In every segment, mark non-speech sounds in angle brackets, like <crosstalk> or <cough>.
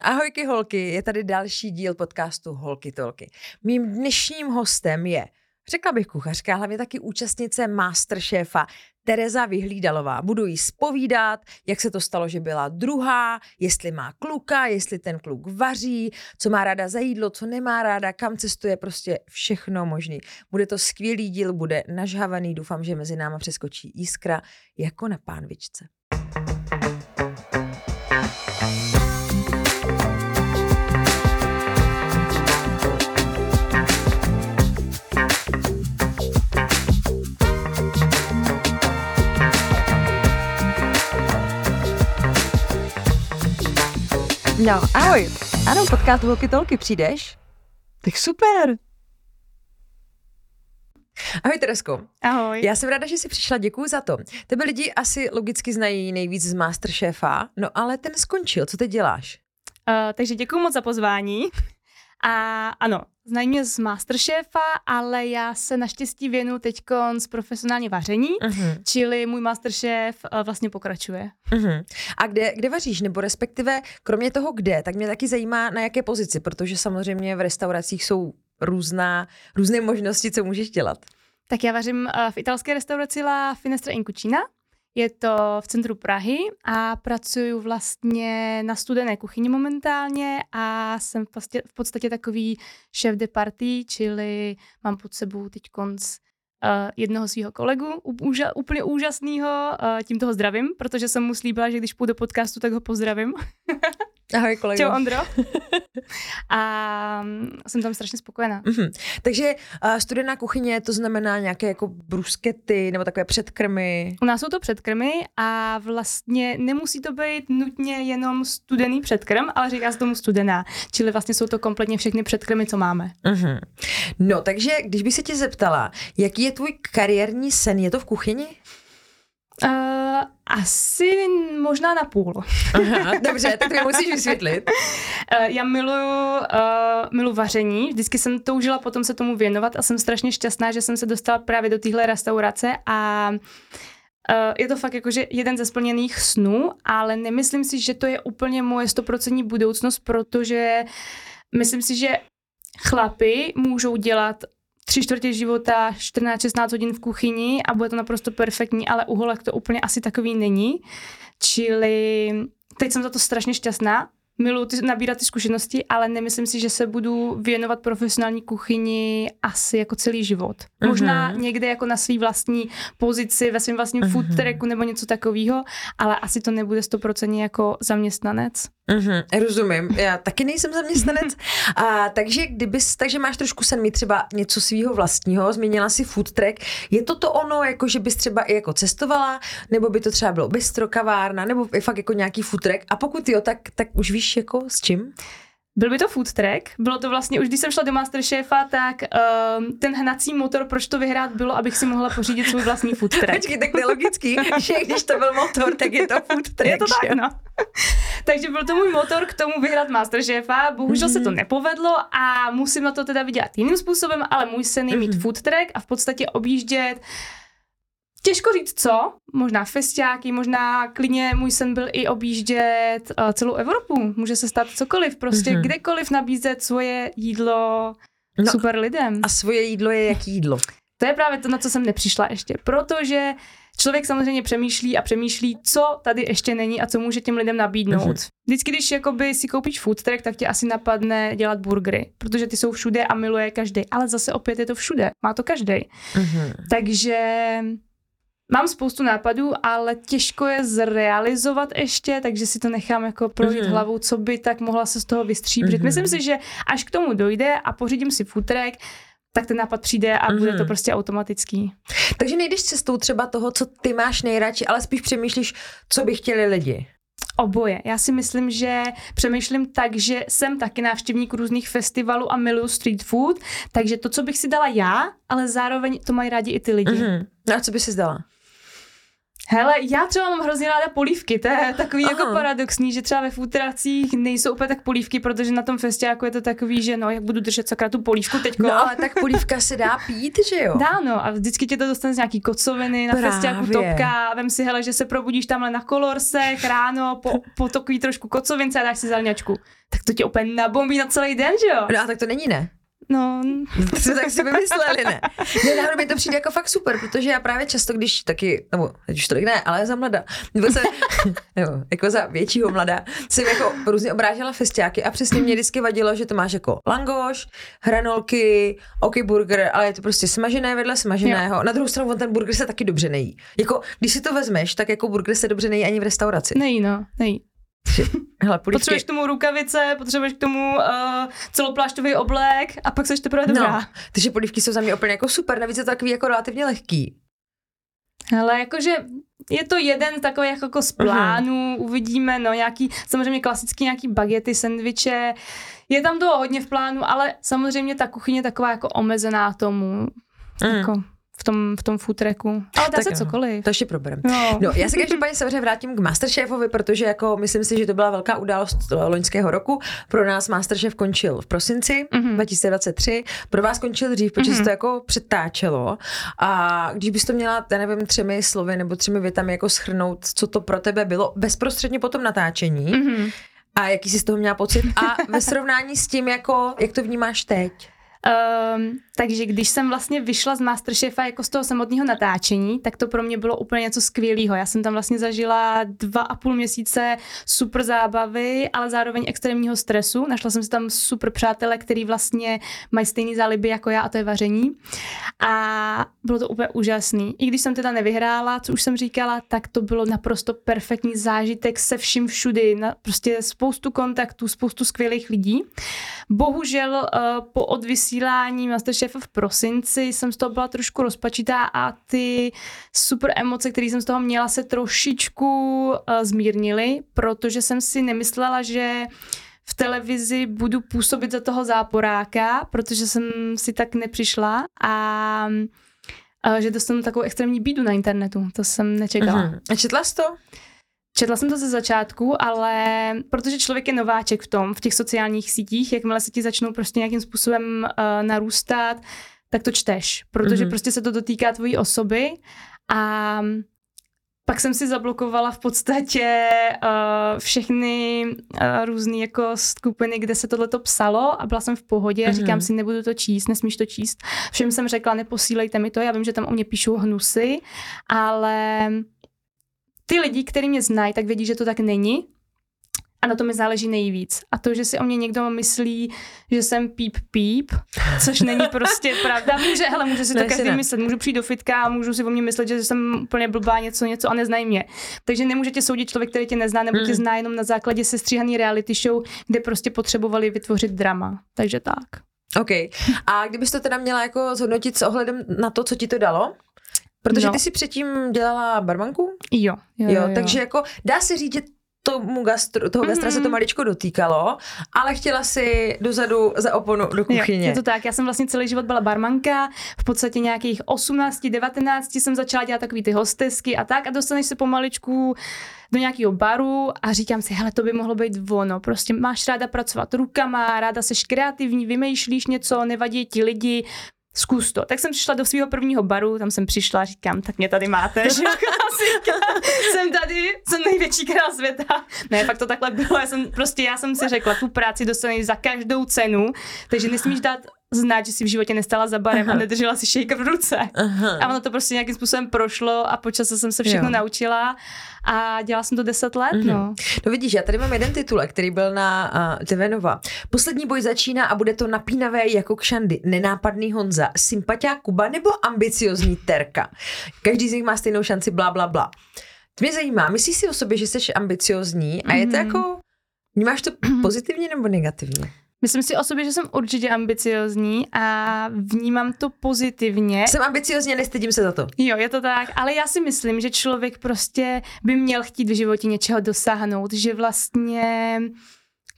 Ahojky holky, je tady další díl podcastu Holky Tolky. Mým dnešním hostem je, řekla bych kuchařka, hlavně taky účastnice Masterchefa Tereza Vyhlídalová. Budu jí spovídat, jak se to stalo, že byla druhá, jestli má kluka, jestli ten kluk vaří, co má ráda za jídlo, co nemá ráda, kam cestuje, prostě všechno možný. Bude to skvělý díl, bude nažhávaný, doufám, že mezi náma přeskočí jiskra jako na pánvičce. No, ahoj. Ano, podcast Holky Tolky, přijdeš? Tak super. Ahoj Teresko. Ahoj. Já jsem ráda, že jsi přišla, děkuji za to. Tebe lidi asi logicky znají nejvíc z Masterchefa, no ale ten skončil, co teď děláš? Uh, takže děkuji moc za pozvání. A ano, znají mě z Masterchefa, ale já se naštěstí věnu teď z profesionálně vaření, uh-huh. čili můj Masterchef uh, vlastně pokračuje. Uh-huh. A kde, kde vaříš, nebo respektive kromě toho kde, tak mě taky zajímá na jaké pozici, protože samozřejmě v restauracích jsou různá, různé možnosti, co můžeš dělat. Tak já vařím uh, v italské restauraci La Finestra in Cucina, je to v centru Prahy a pracuji vlastně na studené kuchyni momentálně a jsem v podstatě, v podstatě takový šéf de party, čili mám pod sebou teď konc uh, jednoho svého kolegu, úplně úžasného, uh, tím toho zdravím, protože jsem mu slíbila, že když půjdu do podcastu, tak ho pozdravím. <laughs> Ahoj kolego. Čau Ondro. <laughs> A mm, jsem tam strašně spokojená. Mm-hmm. Takže uh, studená kuchyně, to znamená nějaké jako bruskety nebo takové předkrmy? U nás jsou to předkrmy a vlastně nemusí to být nutně jenom studený předkrm, ale říká se tomu studená. Čili vlastně jsou to kompletně všechny předkrmy, co máme. Mm-hmm. No, takže když by se tě zeptala, jaký je tvůj kariérní sen, je to v kuchyni? Uh, asi možná na půl. Aha, <laughs> dobře, tak to musíš vysvětlit. Uh, já miluju, uh, miluji vaření, vždycky jsem toužila potom se tomu věnovat a jsem strašně šťastná, že jsem se dostala právě do téhle restaurace a Uh, je to fakt jakože jeden ze splněných snů, ale nemyslím si, že to je úplně moje stoprocentní budoucnost, protože myslím si, že chlapy můžou dělat tři čtvrtě života, 14-16 hodin v kuchyni a bude to naprosto perfektní, ale u holek to úplně asi takový není. Čili teď jsem za to strašně šťastná, miluji ty, nabírat ty zkušenosti, ale nemyslím si, že se budu věnovat profesionální kuchyni asi jako celý život. Uh-huh. Možná někde jako na svý vlastní pozici, ve svém vlastním uh-huh. food tracku nebo něco takového, ale asi to nebude stoprocentně jako zaměstnanec. Uh-huh. Rozumím, já taky nejsem zaměstnanec. <laughs> A takže kdybys, takže máš trošku sen mít třeba něco svého vlastního, změnila si food track. Je to to ono, jako že bys třeba i jako cestovala, nebo by to třeba bylo bistro, kavárna, nebo fakt jako nějaký food track. A pokud jo, tak, tak už víš jako s čím? Byl by to food track, bylo to vlastně, už když jsem šla do Masterchefa, tak um, ten hnací motor, proč to vyhrát bylo, abych si mohla pořídit svůj vlastní food track. <laughs> Počkej, tak to je logický, <laughs> že když to byl motor, tak je to food track. Je to tak, no. Takže byl to můj motor k tomu vyhrát Masterchefa, bohužel mm-hmm. se to mhm. nepovedlo a musím na to teda vydělat jiným způsobem, ale můj sen je mít mm-hmm. food track a v podstatě objíždět uh, Těžko říct co, možná festiáky, možná klidně můj sen byl i objíždět uh, celou Evropu. Může se stát cokoliv, prostě mm-hmm. kdekoliv nabízet svoje jídlo no, super lidem. A svoje jídlo je jaký jídlo? To je právě to, na co jsem nepřišla ještě, protože člověk samozřejmě přemýšlí a přemýšlí, co tady ještě není a co může těm lidem nabídnout. Mm-hmm. Vždycky, když jakoby si koupíš food track, tak tě asi napadne dělat burgery, protože ty jsou všude a miluje každý. Ale zase opět je to všude, má to každý. Mm-hmm. Takže Mám spoustu nápadů, ale těžko je zrealizovat ještě, takže si to nechám jako projít mm-hmm. hlavou, co by tak mohla se z toho vystříbřit. Mm-hmm. Myslím si, že až k tomu dojde a pořídím si futrek, tak ten nápad přijde a mm-hmm. bude to mhm. prostě automatický. Takže nejdeš cestou třeba toho, co ty máš nejradši, ale spíš přemýšlíš, co by chtěli lidi. Oboje. Já si myslím, že přemýšlím tak, že jsem taky návštěvník různých festivalů a miluju street food, takže to, co bych si dala já, ale zároveň to mají rádi i ty lidi. Mm-hmm. No a co by si dala? Hele, já třeba mám hrozně ráda polívky, to je takový Aha. jako paradoxní, že třeba ve futracích nejsou úplně tak polívky, protože na tom festiáku je to takový, že no, jak budu držet sakra tu polívku teďko. No ale <laughs> tak polívka se dá pít, že jo? Dá, no, a vždycky tě to dostane z nějaký kocoviny, na Právě. festiáku topka, vem si, hele, že se probudíš tamhle na kolorsech ráno, po, po takový trošku kocovince a dáš si zelňačku. Tak to tě úplně nabombí na celý den, že jo? No a tak to není ne. No, To tak si vymysleli, ne? <laughs> Ne, náhodou mi to přijde jako fakt super, protože já právě často, když taky, nebo teď už tolik ne, ale za mladá, nebo se, <laughs> nebo jako za většího mladá, jsem jako různě obrážela festiáky a přesně mě vždycky vadilo, že to máš jako langoš, hranolky, oky burger, ale je to prostě smažené vedle smaženého. Na druhou stranu on ten burger se taky dobře nejí. Jako, když si to vezmeš, tak jako burger se dobře nejí ani v restauraci. nejí, no, nejí. Hele, polívky- Potřebuješ k tomu rukavice, potřebuješ k tomu uh, celopláštový oblek a pak seš teprve dobrá. No, takže polívky jsou za mě úplně jako super, navíc je to takový jako relativně lehký. Ale jakože je to jeden takový jako z plánů, uvidíme, no nějaký, samozřejmě klasicky nějaký bagety, sendviče, je tam toho hodně v plánu, ale samozřejmě ta kuchyně je taková jako omezená tomu, Mm. jako tom, v tom food tracku. Ale dá Tak se jo. cokoliv. To ještě proberem. No. No, já se každopádně samozřejmě vrátím k Masterchefovi, protože jako myslím si, že to byla velká událost loňského roku. Pro nás Masterchef končil v prosinci Mhm. 2023, pro vás končil dřív, protože se to jako přetáčelo. A když bys to měla, já nevím, třemi slovy nebo třemi větami jako schrnout, co to pro tebe bylo bezprostředně po tom natáčení Mhm. a jaký jsi z toho měla pocit a ve srovnání s tím, jako, jak to vnímáš teď. Um, takže když jsem vlastně vyšla z Masterchefa jako z toho samotného natáčení, tak to pro mě bylo úplně něco skvělého. Já jsem tam vlastně zažila dva a půl měsíce super zábavy, ale zároveň extrémního stresu. Našla jsem si tam super přátele, který vlastně mají stejný záliby jako já a to je vaření. A bylo to úplně úžasný. I když jsem teda nevyhrála, co už jsem říkala, tak to bylo naprosto perfektní zážitek se vším všudy. Na, prostě spoustu kontaktů, spoustu skvělých lidí. Bohužel uh, po odvysílání Masterchefa v prosinci jsem z toho byla trošku rozpačitá a ty super emoce, které jsem z toho měla, se trošičku uh, zmírnily, protože jsem si nemyslela, že v televizi budu působit za toho záporáka, protože jsem si tak nepřišla a uh, že dostanu takovou extrémní bídu na internetu. To jsem nečekala. Mhm. A četla jsi to? Četla jsem to ze začátku, ale protože člověk je nováček v tom, v těch sociálních sítích, jakmile se ti začnou prostě nějakým způsobem uh, narůstat, tak to čteš, protože Mhm. mm-hmm. prostě se to dotýká tvojí osoby a pak jsem si zablokovala v podstatě uh, všechny uh, různé jako skupiny, kde se tohleto psalo a byla jsem v pohodě a Mhm. říkám si, nebudu to číst, nesmíš to číst. Všem jsem řekla, neposílejte mi to, já vím, že tam o mě píšou hnusy, ale ty lidi, kteří mě znají, tak vědí, že to tak není. A na to mi záleží nejvíc. A to, že si o mě někdo myslí, že jsem píp píp, což není <laughs> prostě pravda. Může, hele, může si to Ne, každý ne. myslet. Můžu přijít do fitka a můžu si o mě myslet, že jsem úplně blbá něco, něco a neznají mě. Takže nemůžete soudit člověk, který tě nezná, nebo tě Hmm. zná jenom na základě sestříhaný reality show, kde prostě potřebovali vytvořit drama. Takže tak. OK. A kdybys to teda měla jako zhodnotit s ohledem na to, co ti to dalo? Protože No. ty si předtím dělala barmanku? Jo, jo, Jo, takže jako dá se říct, že tomu gastro, toho gastra se to Mhm. maličko dotýkalo, ale chtěla si dozadu za oponu do kuchyně. Jo, je to tak, já jsem vlastně celý život byla barmanka, v podstatě nějakých 18, 19 jsem začala dělat takový ty hostesky a tak a dostaneš se pomaličku do nějakého baru a říkám si, hele, to by mohlo být ono, prostě máš ráda pracovat rukama, ráda seš kreativní, vymýšlíš něco, nevadí ti lidi, zkus to. Tak jsem přišla do svého prvního baru, tam jsem přišla a říkám, tak mě tady máte, <laughs> že jsem tady, jsem největší král světa. Ne, fakt to takhle bylo, já jsem prostě, já jsem si řekla, tu práci dostaneš za každou cenu, takže nesmíš dát znát, že si v životě nestala za barem a Aha. nedržela si shaker v ruce. Aha. A ono to prostě nějakým způsobem prošlo a po čase jsem se všechno Jo. naučila a dělala jsem to deset let, Mhm. no. No vidíš, já tady mám jeden titulek, který byl na uh, TV Nova. Poslední boj začíná a bude to napínavé jako kšandy. Nenápadný Honza, sympatiák Kuba nebo ambiciozní Terka. Každý z nich má stejnou šanci, bla, bla, bla. To mě zajímá, myslíš si o sobě, že jsi ambiciozní a je to Mhm. jako, vnímáš to <clears throat> pozitivně nebo negativně? Myslím si o sobě, že jsem určitě ambiciozní a vnímám to pozitivně. Jsem ambiciozní a nestydím se za to. Jo, je to tak, ale já si myslím, že člověk prostě by měl chtít v životě něčeho dosáhnout, že vlastně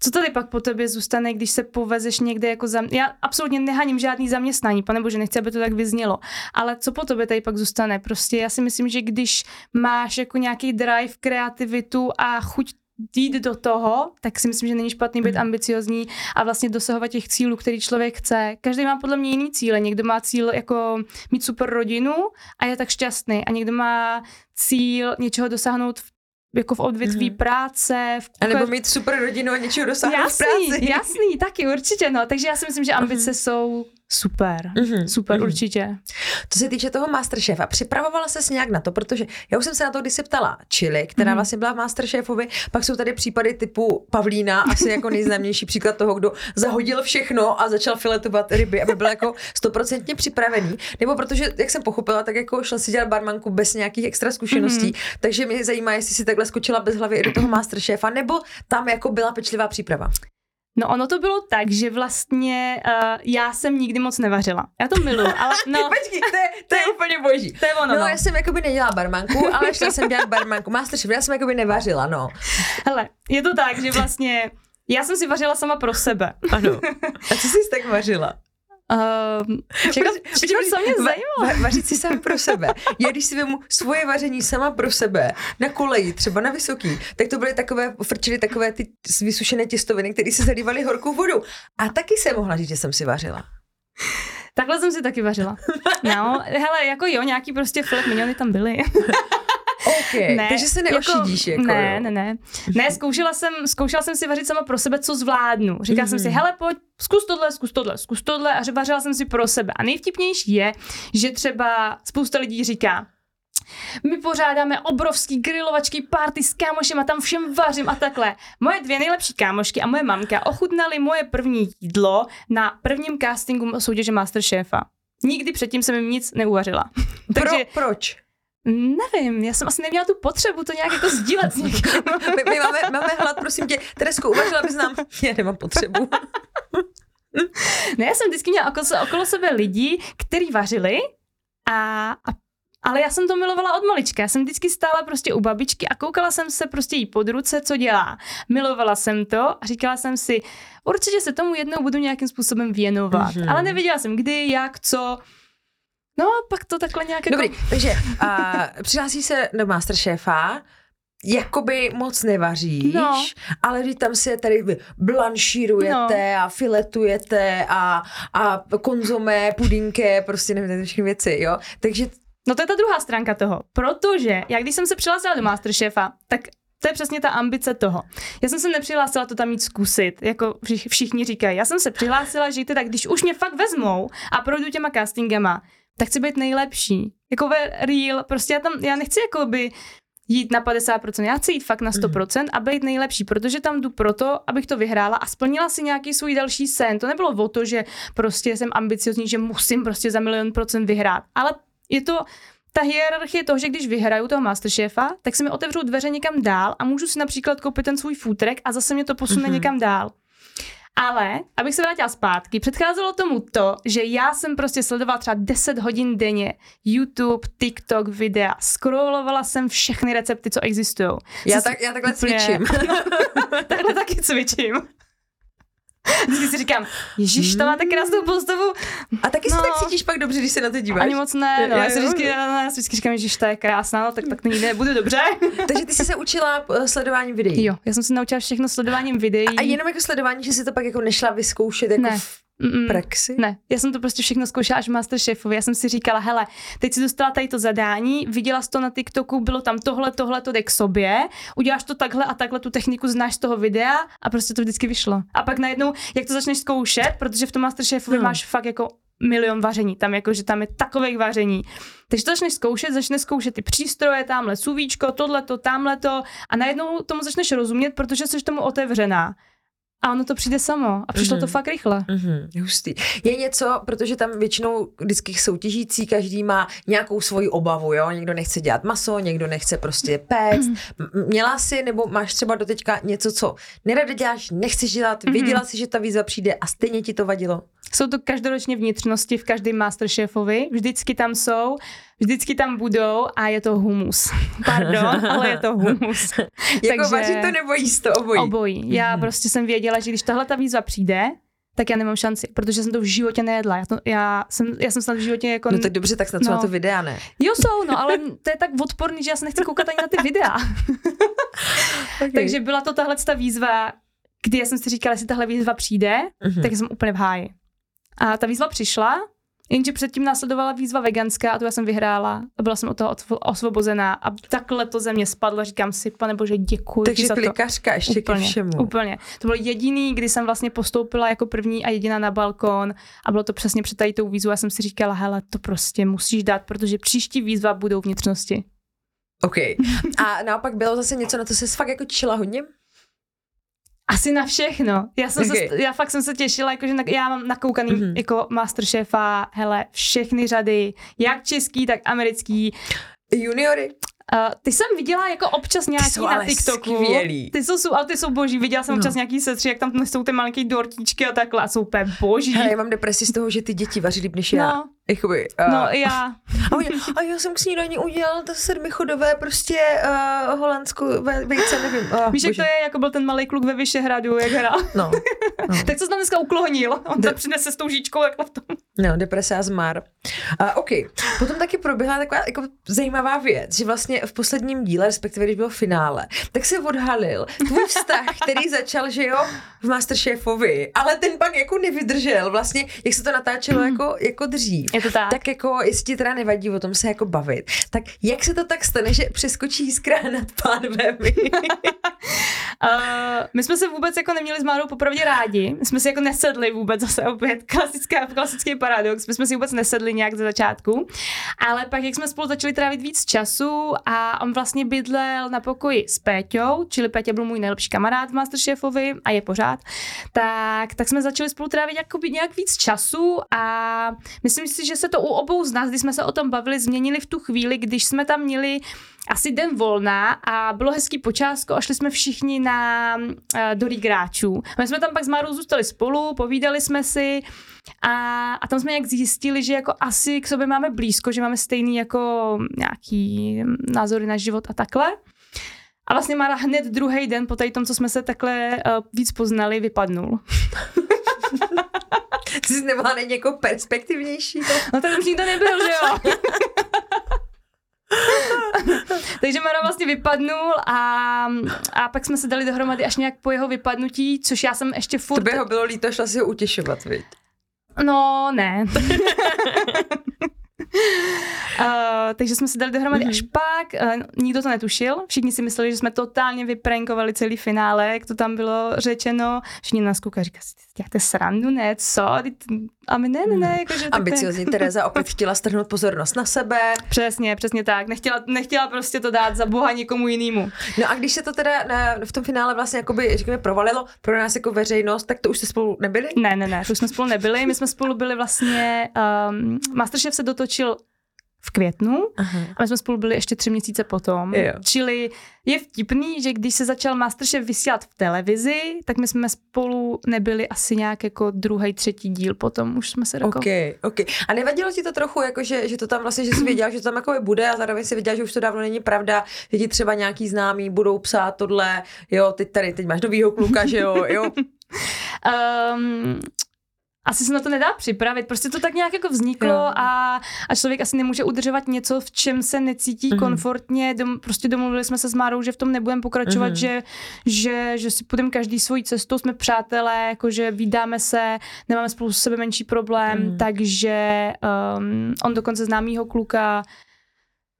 co tady pak po tobě zůstane, když se povezeš někde jako za... Já absolutně nehaním žádný zaměstnání, panebože nechci, aby to tak vyznělo, ale co po tobě tady pak zůstane? Prostě já si myslím, že když máš jako nějaký drive, kreativitu a chuť jít do toho, tak si myslím, že není špatný být mm. ambiciozní a vlastně dosahovat těch cílů, který člověk chce. Každý má podle mě jiný cíle. Někdo má cíl jako mít super rodinu a je tak šťastný a někdo má cíl něčeho dosáhnout v jako v odvětví mm-hmm. práce. V a nebo mít super rodinu a něčeho dosáhnout jasný, v práci. Jasný, taky určitě, no. Takže já si myslím, že ambice mm-hmm. jsou Super, mm-hmm. super, mm-hmm. určitě. Co se týče toho Masterchefa, připravovala se nějak na to, protože já už jsem se na to kdysi ptala Chili, která mm-hmm. vlastně byla v Masterchefovi, pak jsou tady případy typu Pavlína, asi jako nejznámější příklad toho, kdo zahodil všechno a začal filetovat ryby, aby byl jako stoprocentně připravený, nebo protože, jak jsem pochopila, tak jako šla si dělat barmanku bez nějakých extra zkušeností, mm-hmm. takže mě zajímá, jestli si takhle skočila bez hlavy i do toho Masterchefa, nebo tam jako byla pečlivá příprava. No ono to bylo tak, že vlastně uh, já jsem nikdy moc nevařila. Já to miluji, ale <laughs> no. Počkej, to je, to je úplně boží. To je ono, no, no. já jsem jakoby nedělala barmanku, ale šla jsem dělat barmanku. Masterchef, já jsem jakoby nevařila, no. Hele, je to tak, že vlastně já jsem si vařila sama pro sebe. Ano. A co jsi tak vařila? Um, čekám, čekám, co mě zajímalo. Va, vařit si sám pro sebe. Já když si vemu svoje vaření sama pro sebe na koleji, třeba na vysoký, tak to byly takové, frčily takové ty vysušené těstoviny, které se zalívaly horkou vodou. A taky jsem mohla říct, že jsem si vařila. Takhle jsem si taky vařila. No, hele, jako jo, nějaký prostě filet miniony tam byly. <laughs> OK, ne, takže se neošidíš. Jako, jako ne, ne, ne. Ne, zkoušela jsem, zkoušela jsem si vařit sama pro sebe, co zvládnu. Říkala mm-hmm. jsem si, mhm. hele, pojď, zkus tohle, zkus tohle, zkus tohle a vařila jsem si pro sebe. A nejvtipnější je, že třeba spousta lidí říká, my pořádáme obrovský grilovačký party s kámošem a tam všem vařím a takhle. Moje dvě nejlepší kámošky a moje mamka ochutnali moje první jídlo na prvním castingu soutěže Masterchefa. Nikdy předtím jsem jim nic neuvařila. Takže, Pro, proč? Nevím, já jsem asi neměla tu potřebu to nějak jako sdílet s <laughs> někým. my, my máme, máme hlad, prosím tě. Teresko, uvažila bys nám? <laughs> Já nemám potřebu. <laughs> ne, já jsem vždycky měla okolo, okolo sebe lidi, kteří vařili a, a ale já jsem to milovala od malička. Já jsem vždycky stála prostě u babičky a koukala jsem se prostě jí pod ruce, co dělá. Milovala jsem to a říkala jsem si, určitě se tomu jednou budu nějakým způsobem věnovat. Mm-hmm. Ale nevěděla jsem kdy, jak, co. No a pak to takhle nějak jako... Dobrý, takže uh, přihlásí se do Masterchefa, jakoby moc nevaříš, no. ale vy tam se tady blanšírujete no. a filetujete a, a konzumé, pudinké, prostě nevím, všechny věci, jo. Takže No to je ta druhá stránka toho, protože já když jsem se přihlásila do Masterchefa, tak to je přesně ta ambice toho. Já jsem se nepřihlásila to tam mít zkusit, jako všichni říkají. Já jsem se přihlásila, že teda, když už mě fakt vezmou a projdu těma castingama, tak chci být nejlepší. Jako ve real, prostě já tam, já nechci jako by jít na 50%, já chci jít fakt na 100% a být nejlepší, protože tam jdu proto, abych to vyhrála a splnila si nějaký svůj další sen. To nebylo o to, že prostě jsem ambiciozní, že musím prostě za milion procent vyhrát, ale je to ta hierarchie toho, že když vyhraju toho Masterchefa, tak se mi otevřou dveře někam dál a můžu si například koupit ten svůj futrek a zase mě to posune mm-hmm. někam dál. Ale, abych se vrátila zpátky, předcházelo tomu to, že já jsem prostě sledovala třeba 10 hodin denně YouTube, TikTok, videa, scrollovala jsem všechny recepty, co existují. Já, tak, já takhle úplně... cvičím. <laughs> takhle taky cvičím. <laughs> Vždycky si říkám, ježiš, to má tak krásnou postavu. A taky no, se tak cítíš pak dobře, když se na to díváš. Ani moc ne, no, já, já, si vždycky, já si vždycky říkám, ježiš, to je krásná, no, tak tak to nikdy nebude dobře. <laughs> Takže ty jsi se učila eh, sledováním videí. Jo, já jsem se naučila všechno sledováním videí. A, a jenom jako sledování, že si to pak jako nešla vyzkoušet jako ne. v Mm-mm. praxi? Ne, já jsem to prostě všechno zkoušela až v Masterchefovi. Já jsem si říkala, hele, teď si dostala tady to zadání, viděla jsi to na TikToku, bylo tam tohle, tohle, to jde k sobě, uděláš to takhle a takhle tu techniku znáš z toho videa a prostě to vždycky vyšlo. A pak najednou, jak to začneš zkoušet, protože v tom Masterchefovi no. máš fakt jako milion vaření, tam jako, že tam je takových vaření. Takže to začneš zkoušet, začneš zkoušet ty přístroje, tamhle suvíčko, tohleto, tamhleto a najednou tomu začneš rozumět, protože jsi tomu otevřená. A ono to přijde samo. A přišlo mm-hmm. to mhm. fakt rychle. Mm-hmm. Hustý. Je něco, protože tam většinou vždycky soutěžící, každý má nějakou svoji obavu, jo? Někdo nechce dělat maso, někdo nechce prostě péct. Mm-hmm. Měla si, nebo máš třeba doteďka něco, co nerada děláš, nechceš dělat, mm-hmm. věděla si, že ta víza přijde a stejně ti to vadilo? Jsou to každoročně vnitřnosti v každém Masterchefovi, vždycky tam jsou vždycky tam budou a je to humus. <laughs> Pardon, ale je to humus. <laughs> jako Takže... vařit to nebo jíst to obojí? Obojí. Já mm-hmm. prostě jsem věděla, že když tahle ta výzva přijde, tak já nemám šanci, protože jsem to v životě nejedla. Já, to, já, jsem, já jsem snad v životě jako... No tak dobře, tak snad no. na to videa, ne? Jo, jsou, no, ale to je tak odporný, že já se nechci koukat ani na ty videa. <laughs> okay. Takže byla to tahle ta výzva, kdy já jsem si říkala, jestli tahle výzva přijde, mm-hmm. tak jsem úplně v háji. A ta výzva přišla, jenže předtím následovala výzva veganská a to já jsem vyhrála a byla jsem od toho osvobozená a takhle to ze mě spadlo, říkám si, pane bože, děkuji Takže za klikařka ještě úplně, ke všemu. Úplně. To byl jediný, kdy jsem vlastně postoupila jako první a jediná na balkon a bylo to přesně před tady tou výzvu. Já jsem si říkala, hele, to prostě musíš dát, protože příští výzva budou vnitřnosti. OK. A naopak bylo zase něco, na to se fakt jako čila hodně? Asi na všechno. Já, jsem okay. se, já fakt jsem se těšila, jakože na, já mám nakoukaný mm-hmm. jako Masterchefa, hele, všechny řady, jak český, tak americký. Juniory? Uh, ty jsem viděla jako občas nějaký ty na TikToku. Skvělý. Ty jsou, ale ty jsou boží. Viděla jsem no. občas nějaký setři, jak tam jsou ty malé dortíčky a takhle a jsou úplně boží. Hele, já mám depresi z toho, že ty děti vaří líp než no. já. Jakoby, uh, no, já. <laughs> A, oni, a já jsem k snídaní udělal to sedmichodové prostě uh, holandskou vejce, nevím. Uh, Víš, jak to je, jako byl ten malý kluk ve Vyšehradu, jak hrál. No. <laughs> no. tak co jsi tam dneska uklonil? On De- to přinese s tou žíčkou jak v tom. No, deprese a zmar. Uh, OK. Potom taky proběhla taková jako zajímavá věc, že vlastně v posledním díle, respektive když bylo finále, tak se odhalil tvůj vztah, který začal, že jo, v Masterchefovi, ale ten pak jako nevydržel vlastně, jak se to natáčelo <clears throat> jako, jako dřív. Je to tak. Tak jako, jestli ti teda nevadí o tom se jako bavit, tak jak se to tak stane, že přeskočí jiskra nad pánvemi? uh, <laughs> my jsme se vůbec jako neměli s Márou popravdě rádi, my jsme si jako nesedli vůbec zase opět klasická, klasický paradox, my jsme si vůbec nesedli nějak ze začátku, ale pak jak jsme spolu začali trávit víc času a on vlastně bydlel na pokoji s Péťou, čili Péťa byl můj nejlepší kamarád v Masterchefovi a je pořád, tak, tak jsme začali spolu trávit jakoby nějak víc času a myslím si, že se to u obou z nás, když jsme se o tom bavili, změnili v tu chvíli, když jsme tam měli asi den volna a bylo hezký počásko a šli jsme všichni na uh, do Rigráčů. My jsme tam pak s Márou zůstali spolu, povídali jsme si a, a tam jsme nějak zjistili, že jako asi k sobě máme blízko, že máme stejný jako nějaký názory na život a takhle. A vlastně Mara hned druhý den po tom, co jsme se takhle uh, víc poznali, vypadnul. <laughs> <laughs> Ty jsi nemohla nejít jako perspektivnější? To? No to už nikdo nebyl, že jo? <laughs> Takže Mara vlastně vypadnul a, a pak jsme se dali dohromady až nějak po jeho vypadnutí, což já jsem ještě furt... To by ho bylo líto, šla si ho utěšovat, viď? No, ne. <laughs> Uh, <laughs> takže jsme se dali dohromady mm-hmm. až pak, uh, nikdo to netušil, všichni si mysleli, že jsme totálně vyprankovali celý finále, jak to tam bylo řečeno, všichni nás koukají, říkají, děláte srandu, ne, co? A my ne, ne, ne. Jako, že Ambiciozní takové... Tereza opět chtěla strhnout pozornost na sebe. Přesně, přesně tak. Nechtěla, nechtěla prostě to dát za boha někomu jinému. No a když se to teda na, v tom finále vlastně jakoby, říkáme, provalilo pro nás jako veřejnost, tak to už jste spolu nebyli? Ne, ne, ne, to už jsme spolu nebyli. My jsme spolu byli vlastně, um, Masterchef se dotočil v květnu Aha. a my jsme spolu byli ještě tři měsíce potom. Jo. Čili je vtipný, že když se začal Masterchef vysílat v televizi, tak my jsme spolu nebyli asi nějak jako druhý, třetí díl potom, už jsme se jako... Okay, okay. A nevadilo ti to trochu, jako že, že to tam vlastně, že jsi věděla, že to tam jako bude a zároveň si věděla, že už to dávno není pravda, že ti třeba nějaký známí budou psát tohle, jo, teď tady, teď máš novýho kluka, že jo, jo. um, <laughs> asi se na to nedá připravit, prostě to tak nějak jako vzniklo a, a člověk asi nemůže udržovat něco, v čem se necítí mm-hmm. komfortně, Dom, prostě domluvili jsme se s Márou, že v tom nebudeme pokračovat, mm-hmm. že, že, že si půjdeme každý svojí cestou, jsme přátelé, jakože vydáme se, nemáme spolu sebe menší problém, mm. takže um, on dokonce známýho kluka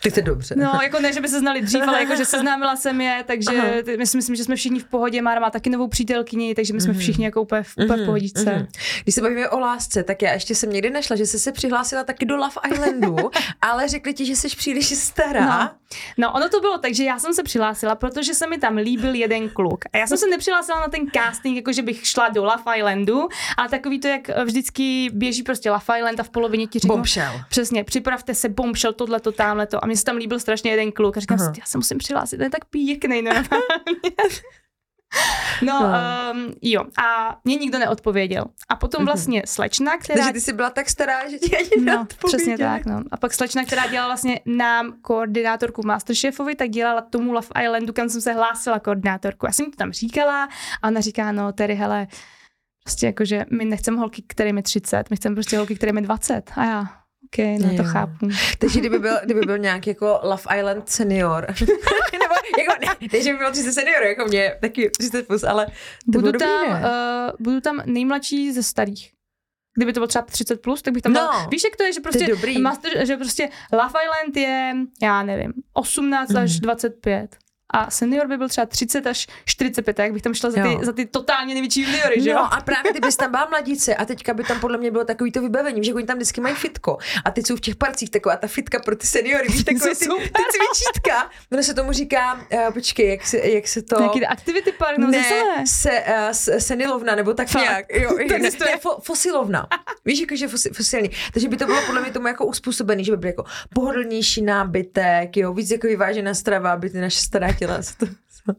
ty jsi dobře. No, jako ne, že by se znali dřív, ale jako, že seznámila jsem je, takže my si myslím, že jsme všichni v pohodě. Mára má taky novou přítelkyni, takže my jsme mm-hmm. všichni jako úplně v, úplně v mhm, pohodičce. Mm-hmm. Když se bavíme o lásce, tak já ještě jsem někdy našla, že jsi se přihlásila taky do Love Islandu, <laughs> ale řekli ti, že jsi příliš stará. No. no, ono to bylo tak, že já jsem se přihlásila, protože se mi tam líbil jeden kluk. A já jsem se nepřihlásila na ten casting, jako že bych šla do Love Islandu, ale takový to, jak vždycky běží prostě Love Island a v polovině ti řeknu. Bombshell. Přesně, připravte se, bombshell, tohle, to, tamhle to. Mně se tam líbil strašně jeden kluk a říkám uh-huh. si, já se musím přihlásit, to je tak pěkný normálně. <laughs> No, no. Um, jo. A mě nikdo neodpověděl. A potom mhm. vlastně slečna, která... Takže ty jsi byla tak stará, že ti ani No, přesně tak, no. A pak slečna, která dělala vlastně nám koordinátorku Masterchefovi, tak dělala tomu Love Islandu, kam jsem se hlásila koordinátorku. Já jsem to tam říkala a ona říká, no, tedy hele, prostě jakože my nechceme holky, které mi 30, my chceme prostě holky, které mi 20. A já, OK, no to chápu. <laughs> Takže kdyby byl, kdyby byl nějaký jako Love Island senior, <laughs> nebo jako ne, takže by byl 30 senior, jako mě, taky 30 plus, ale budu dobrý, tam, uh, budu tam nejmladší ze starých. Kdyby to bylo třeba 30 plus, tak bych tam no, dal. Víš, jak to je, že prostě, to dobrý. Master, že prostě Love Island je, já nevím, 18 mm. až 25 a senior by byl třeba 30 až 45, jak bych tam šla za ty, za ty totálně největší juniory, že jo? No a právě ty bys tam byla mladíce a teďka by tam podle mě bylo takový to vybavení, že oni tam vždycky mají fitko a teď jsou v těch parcích taková ta fitka pro ty seniory, víš, <laughs> takové ty, ty cvičítka. Ono se tomu říká, uh, počkej, jak se, jak se to... Nějaký activity park, no ne, se, uh, senilovna, nebo tak Fakt. nějak. Jo, <laughs> ne, ne, fo, fosilovna. Víš, jakože fosi, fosilní. Takže by to bylo podle mě tomu jako uspůsobený, že by byl jako pohodlnější nábytek, jo, víc jako vyvážená strava, aby ty naše stará těla. To,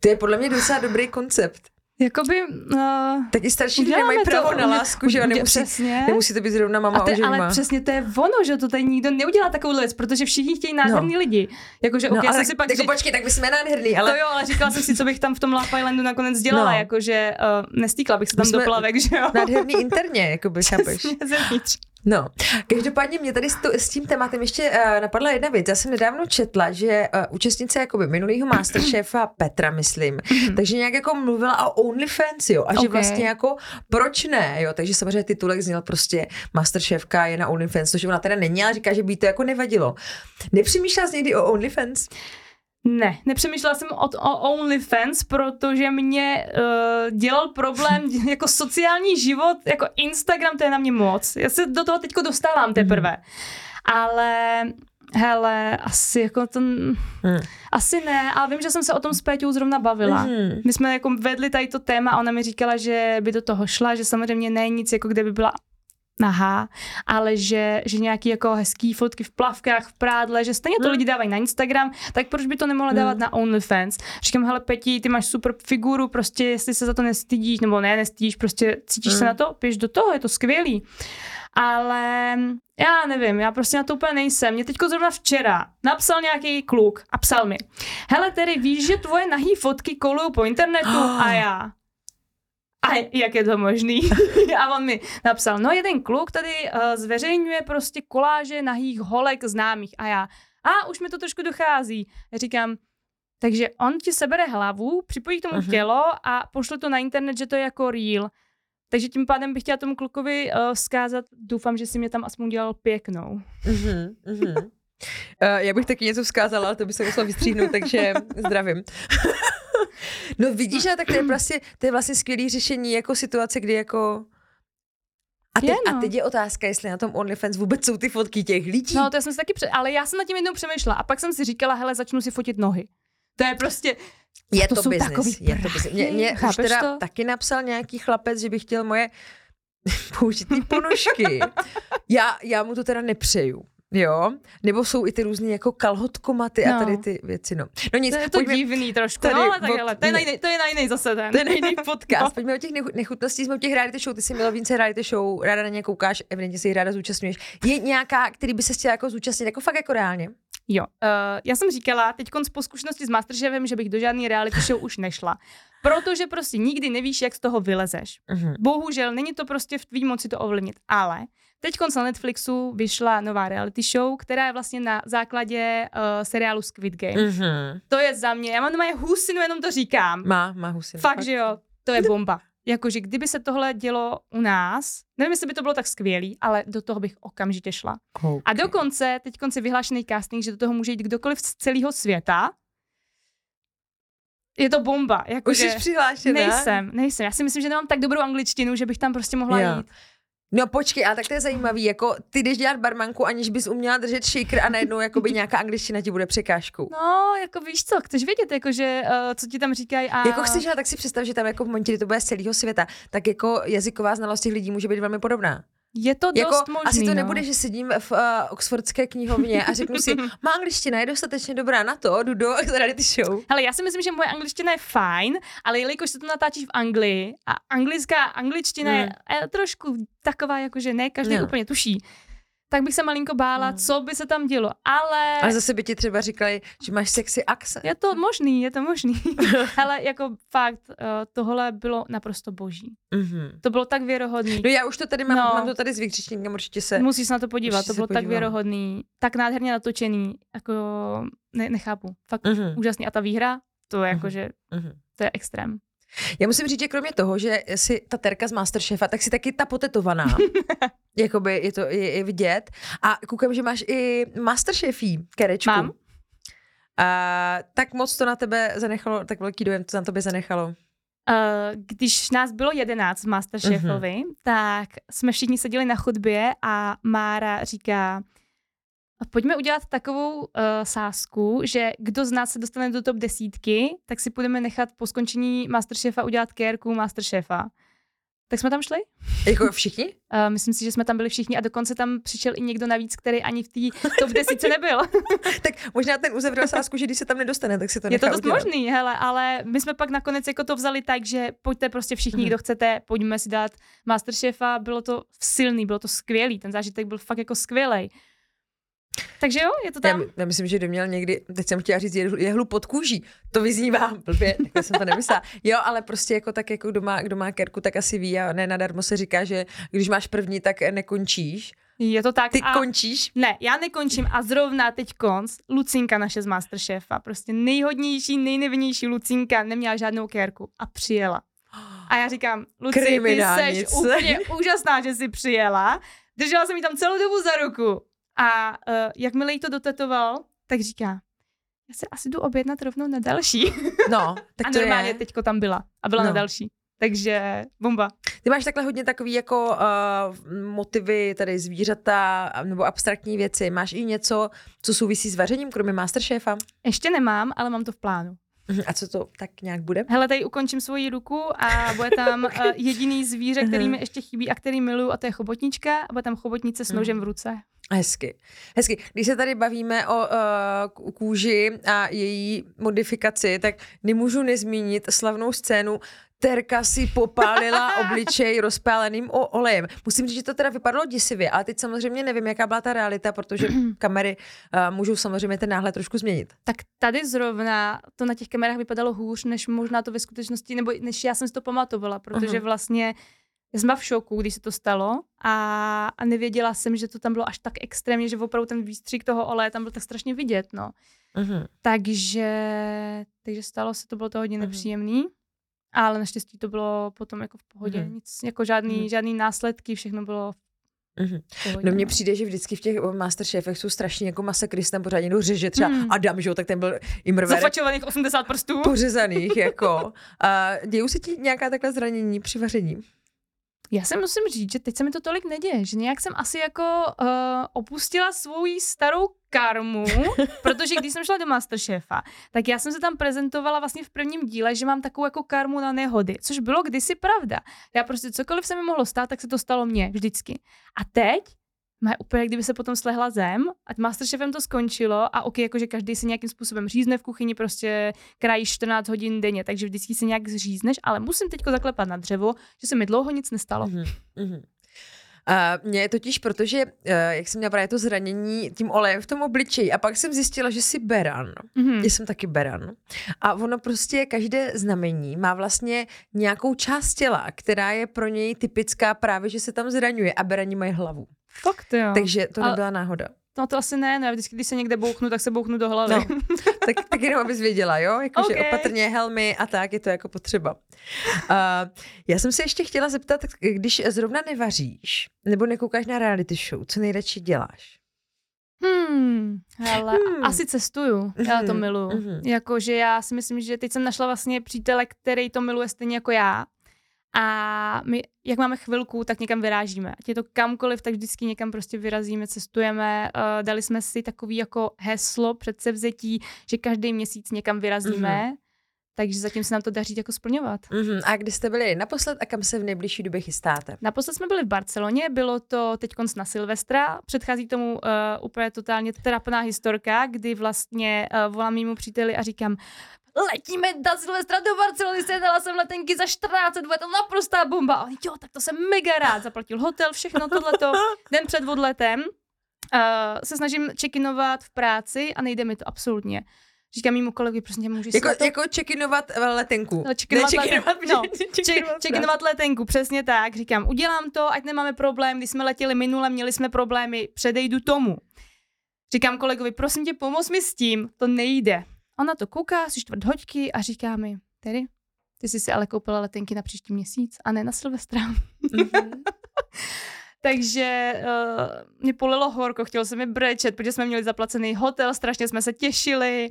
to je podle mě docela dobrý koncept. Jakoby, uh, tak i starší lidé mají právo to, na lásku, že jo? Nemusí, přesně. nemusí to být zrovna mama a te, Ale přesně to je ono, že to tady nikdo neudělá takovou věc, protože všichni chtějí nádherný no. lidi. Jakože, no, okay, ale si pak jako, počkej, tak my jsme nádherný, ale... To jo, ale říkala jsem si, co bych tam v tom Love Islandu nakonec dělala, no. jakože uh, nestýkla bych se tam do plavek, že jo? Nádherný interně, jakoby, chápeš? Zevnitř. No, každopádně mě tady s, to, s tím tématem ještě uh, napadla jedna věc. Já jsem nedávno četla, že uh, účastnice jakoby minulýho Masterchefa <clears throat> Petra, myslím, mm-hmm. takže nějak jako mluvila o OnlyFans, jo, a okay. že vlastně jako proč ne, jo, takže samozřejmě titulek zněl prostě Masterchefka je na OnlyFans, to, že ona teda není, ale říká, že by to jako nevadilo. Nepřemýšlela jsi někdy o OnlyFans? Ne, nepřemýšlela jsem o, o OnlyFans, protože mě uh, dělal problém <laughs> jako sociální život, jako Instagram, to je na mě moc. Já se do toho teďko dostávám mhm. teprve. Mm. Ale hele, asi jako to, mm. asi ne, ale vím, že jsem se o tom s Péťou zrovna bavila. Mm. My jsme jako vedli tady to téma a ona mi říkala, že by do toho šla, že samozřejmě ne nic, jako kde by byla nahá, ale že, že nějaký jako hezký fotky v plavkách, v prádle, že stejně to hmm. lidi dávají na Instagram, tak proč by to nemohla hmm. dávat na OnlyFans? Říkám, hele Peti, ty máš super figuru, prostě jestli se za to nestydíš, nebo ne, nestydíš, prostě cítíš hmm. se na to, pěš do toho, je to skvělý. Ale já nevím, já prostě na to úplně nejsem. Mě teďko zrovna včera napsal nějaký kluk a psal mi, hele tedy víš, že tvoje nahý fotky kolují po internetu a <gasps> já, a jak je to možný? <laughs> a on mi napsal, no jeden kluk tady uh, zveřejňuje prostě koláže nahých holek známých a já, a už mi to trošku dochází. Já říkám, takže on ti sebere hlavu, připojí k tomu uh-huh. tělo a pošle to na internet, že to je jako real. Takže tím pádem bych chtěla tomu klukovi uh, vzkázat, doufám, že si mě tam aspoň udělal pěknou. Uh-huh, uh-huh. Uh, já bych taky něco vzkázala, ale to by se musela vystříhnout, takže zdravím. <laughs> <laughs> no vidíš, tak to je, vlastně, to je vlastně skvělé řešení jako situace, kdy jako a teď, je, no. a teď je otázka, jestli na tom OnlyFans vůbec jsou ty fotky těch lidí. No, to jsem si taky, pře- ale já jsem nad tím jednou přemýšlela a pak jsem si říkala, hele, začnu si fotit nohy. To je prostě, je to, to business, je to business. Mě, mě už teda to? taky napsal nějaký chlapec, že by chtěl moje <laughs> použitý ponožky. já, já mu to teda nepřeju. Jo, nebo jsou i ty různé jako kalhotkomaty no. a tady ty věci, no. No nic. To je to pojďme, divný trošku, tady, no ale tak hele, to je, na jiný, to je na jiný zase ten. To je na jiný <laughs> podcast. No. Pojďme o těch nechutností, jsme o těch reality show, ty jsi milovnice reality show, ráda na ně koukáš, evidentně si jich ráda zúčastňuješ. Je nějaká, který by se chtěla jako zúčastnit, jako fakt jako reálně? Jo, uh, já jsem říkala teď po zkušenosti s Masterchefem, že bych do žádné reality show už nešla. Protože prostě nikdy nevíš, jak z toho vylezeš. Uh-huh. Bohužel, není to prostě v tvý moci to ovlivnit. Ale teď na Netflixu vyšla nová reality show, která je vlastně na základě uh, seriálu Squid Game. Uh-huh. To je za mě, já mám doma husinu, jenom to říkám. Má, má husinu. Fakt, Fakt. že jo, to je bomba. Jakože kdyby se tohle dělo u nás, nevím, jestli by to bylo tak skvělý, ale do toho bych okamžitě šla. Okay. A dokonce, teď konce vyhlášený casting, že do toho může jít kdokoliv z celého světa. Je to bomba. Jako Už jsi přihlášená? Nejsem, nejsem. Já si myslím, že nemám tak dobrou angličtinu, že bych tam prostě mohla jo. jít. No počkej, a tak to je zajímavý, jako ty jdeš dělat barmanku, aniž bys uměla držet shaker a najednou jakoby nějaká angličtina ti bude překážkou. No, jako víš co, chceš vědět, jako že, uh, co ti tam říkají a... Jako chceš, ale tak si představ, že tam jako v momentě, kdy to bude z celého světa, tak jako jazyková znalost těch lidí může být velmi podobná. Je to dost Jako, možný, asi to no. nebude, že sedím v uh, Oxfordské knihovně a řeknu si, <laughs> má angličtina je dostatečně dobrá na to, jdu do <laughs> reality show. Hele, já si myslím, že moje angličtina je fajn, ale jelikož se to natáčí v Anglii a anglická angličtina Mm. je, je trošku taková, jako že ne každý No. úplně tuší, tak bych se malinko bála, Mm. co by se tam dělo. Ale Ale zase by ti třeba říkali, že máš sexy accent. je to možný, je to možný. <laughs> Ale jako fakt, uh, tohle bylo naprosto boží. Mhm. To bylo tak věrohodný. No já už to tady mám, No. mám to tady s vykřičníkem, určitě se... Musíš se na to podívat, to bylo tak podívám. věrohodný, tak nádherně natočený, jako ne, nechápu. Fakt Mhm. úžasný. A ta výhra, to je jako, Mhm. že Mhm. to je extrém. Já musím říct, že kromě toho, že jsi ta terka z Masterchefa, tak si taky ta potetovaná. <laughs> Jakoby je to je, je vidět. A koukám, že máš i Masterchefí kerečku. Mám. A tak moc to na tebe zanechalo, tak velký dojem to na tobě zanechalo. Uh, když nás bylo jedenáct v Masterchefovi, mm-hmm. tak jsme všichni seděli na chodbě a Mára říká, pojďme udělat takovou uh, sázku, že kdo z nás se dostane do top desítky, tak si budeme nechat po skončení Masterchefa udělat kérku Masterchefa. Tak jsme tam šli? Jako všichni? Uh, myslím si, že jsme tam byli všichni a dokonce tam přišel i někdo navíc, který ani v té top desítce nebyl. <laughs> tak možná ten uzavřel sázku, že když se tam nedostane, tak si to Je to dost udělat. možný, hele, ale my jsme pak nakonec jako to vzali tak, že pojďte prostě všichni, Mhm. kdo chcete, pojďme si dát Masterchefa, bylo to silný, bylo to skvělý, ten zážitek byl fakt jako skvělý. Takže jo, je to Já, tam. my- já myslím, že kdo měl někdy, teď jsem chtěla říct jehlu, jehlu pod kůží, to vyznívá blbě, takhle jsem to nemyslela. <laughs> Jo, ale prostě jako tak, jako kdo má, kdo má kerku, tak asi ví a ne nadarmo se říká, že když máš první, tak nekončíš. Je to tak. Ty a... končíš. Ne, já nekončím a zrovna teď konc, Lucinka naše z Masterchefa, prostě nejhodnější, nejnevinnější Lucinka, neměla žádnou kérku a přijela. A já říkám, Luci, ty jsi úplně úžasná, že jsi přijela. Držela jsem jí tam celou dobu za ruku. A uh, jakmile jí to dotetoval, tak říká, já se asi jdu objednat rovnou na další. <laughs> No, tak a to normálně je. teďko tam byla. A byla No. na další. Takže bomba. Ty máš takhle hodně takový jako uh, motivy, tady zvířata nebo abstraktní věci. Máš i něco, co souvisí s vařením, kromě Masterchefa? Ještě nemám, ale mám to v plánu. Mhm, A co to tak nějak bude? Hele, tady ukončím svoji ruku a bude tam uh, jediný zvíře, který mi ještě chybí a který miluju, a to je chobotnička. A bude tam chobotnice s nožem v ruce. Hezky. Hezky. Když se tady bavíme o uh, kůži a její modifikaci, tak nemůžu nezmínit slavnou scénu Terka si popálila <laughs> obličej rozpáleným o- olejem. Musím říct, že to teda vypadalo děsivě, ale teď samozřejmě nevím, jaká byla ta realita, protože <clears throat> kamery uh, můžou samozřejmě ten náhled trošku změnit. Tak tady zrovna to na těch kamerách vypadalo hůř, než možná to ve skutečnosti, nebo než já jsem si to pamatovala, protože Mhm. vlastně já jsem byla v šoku, když se to stalo a, a nevěděla jsem, že to tam bylo až tak extrémně, že opravdu ten výstřik toho oleje tam byl tak strašně vidět, no. Uh-huh. Takže, takže stalo se, to bylo to hodně Mhm. nepříjemný, ale naštěstí to bylo potom jako v pohodě, Mhm. nic, jako žádný, Mhm. žádný následky, všechno bylo Uh-huh. v pohodě. No mně přijde, že vždycky v těch Masterchefech jsou strašně jako masakristy, tam pořád někdo řeže, třeba Hmm. Adam, že jo, tak ten byl i mrverek Zafačovaných 80 prstů. pořezaných, jako. A dějou se ti nějaká takhle zranění při vaření? Já se musím říct, že teď se mi to tolik neděje, že nějak jsem asi jako uh, opustila svou starou karmu, <laughs> protože když jsem šla do Masterchefa, tak já jsem se tam prezentovala vlastně v prvním díle, že mám takovou jako karmu na nehody, což bylo kdysi pravda. Já prostě cokoliv se mi mohlo stát, tak se to stalo mně vždycky. A teď má úplně, kdyby se potom slehla zem a Masterchefem to skončilo a ok, jakože každý se nějakým způsobem řízne v kuchyni, prostě krají 14 hodin denně, takže vždycky se nějak zřízneš, ale musím teďko zaklepat na dřevo, že se mi dlouho nic nestalo. Mhm, mhm. A mě je totiž, protože, eh, jak jsem měla právě to zranění tím olejem v tom obličeji a pak jsem zjistila, že jsi beran. Mhm. Já jsem taky beran. A ono prostě, každé znamení má vlastně nějakou část těla, která je pro něj typická právě, že se tam zraňuje a berani mají hlavu. Fakt jo. Takže to nebyla náhoda. No to asi ne, no já vždycky, když se někde bouchnu, tak se bouchnu do hlavy. No. <laughs> tak, tak jenom abys věděla, jo? Jakože Ok. opatrně helmy a tak, je to jako potřeba. Uh, já jsem se ještě chtěla zeptat, když zrovna nevaříš, nebo nekoukáš na reality show, co nejradši děláš? Hmm, hele, Hmm. hmm. asi cestuju, já to Mhm, miluju. mhm. Jakože já si myslím, že teď jsem našla vlastně přítele, který to miluje stejně jako já. A my, jak máme chvilku, tak někam vyrážíme. Ať je to kamkoliv, tak vždycky někam prostě vyrazíme, cestujeme. Uh, dali jsme si takový jako heslo předsevzetí, že každý měsíc někam vyrazíme. takže zatím se nám to daří jako splňovat. Mm-hmm. A kdy jste byli naposled a kam se v nejbližší době chystáte? Naposled jsme byli v Barceloně, bylo to teď konc na Silvestra, předchází tomu uh, úplně totálně trapná historka, kdy vlastně uh, volám mému příteli a říkám, letíme na Silvestra do Barcelony, sehnala jsem letenky za 14, bude to naprostá bomba. A jo, tak to jsem mega rád, zaplatil hotel, všechno tohleto, den před odletem. Uh, se snažím čekinovat v práci a nejde mi to absolutně. Říkám mimo kolegy, prostě můžeš jako, to... jako čekinovat letenku. No, čekinovat, ne, čekinovat, no, <laughs> čekinovat, čekinovat letenku, přesně tak. Říkám, udělám to, ať nemáme problém. Když jsme letěli minule, měli jsme problémy, předejdu tomu. Říkám kolegovi, prosím tě, pomoz mi s tím, to nejde. Ona to kouká, si čtvrt hoďky a říká mi, tedy, ty jsi si ale koupila letenky na příští měsíc a ne na Silvestra. Mm-hmm. <laughs> Takže uh, mě polilo horko, chtělo se mi brečet, protože jsme měli zaplacený hotel, strašně jsme se těšili.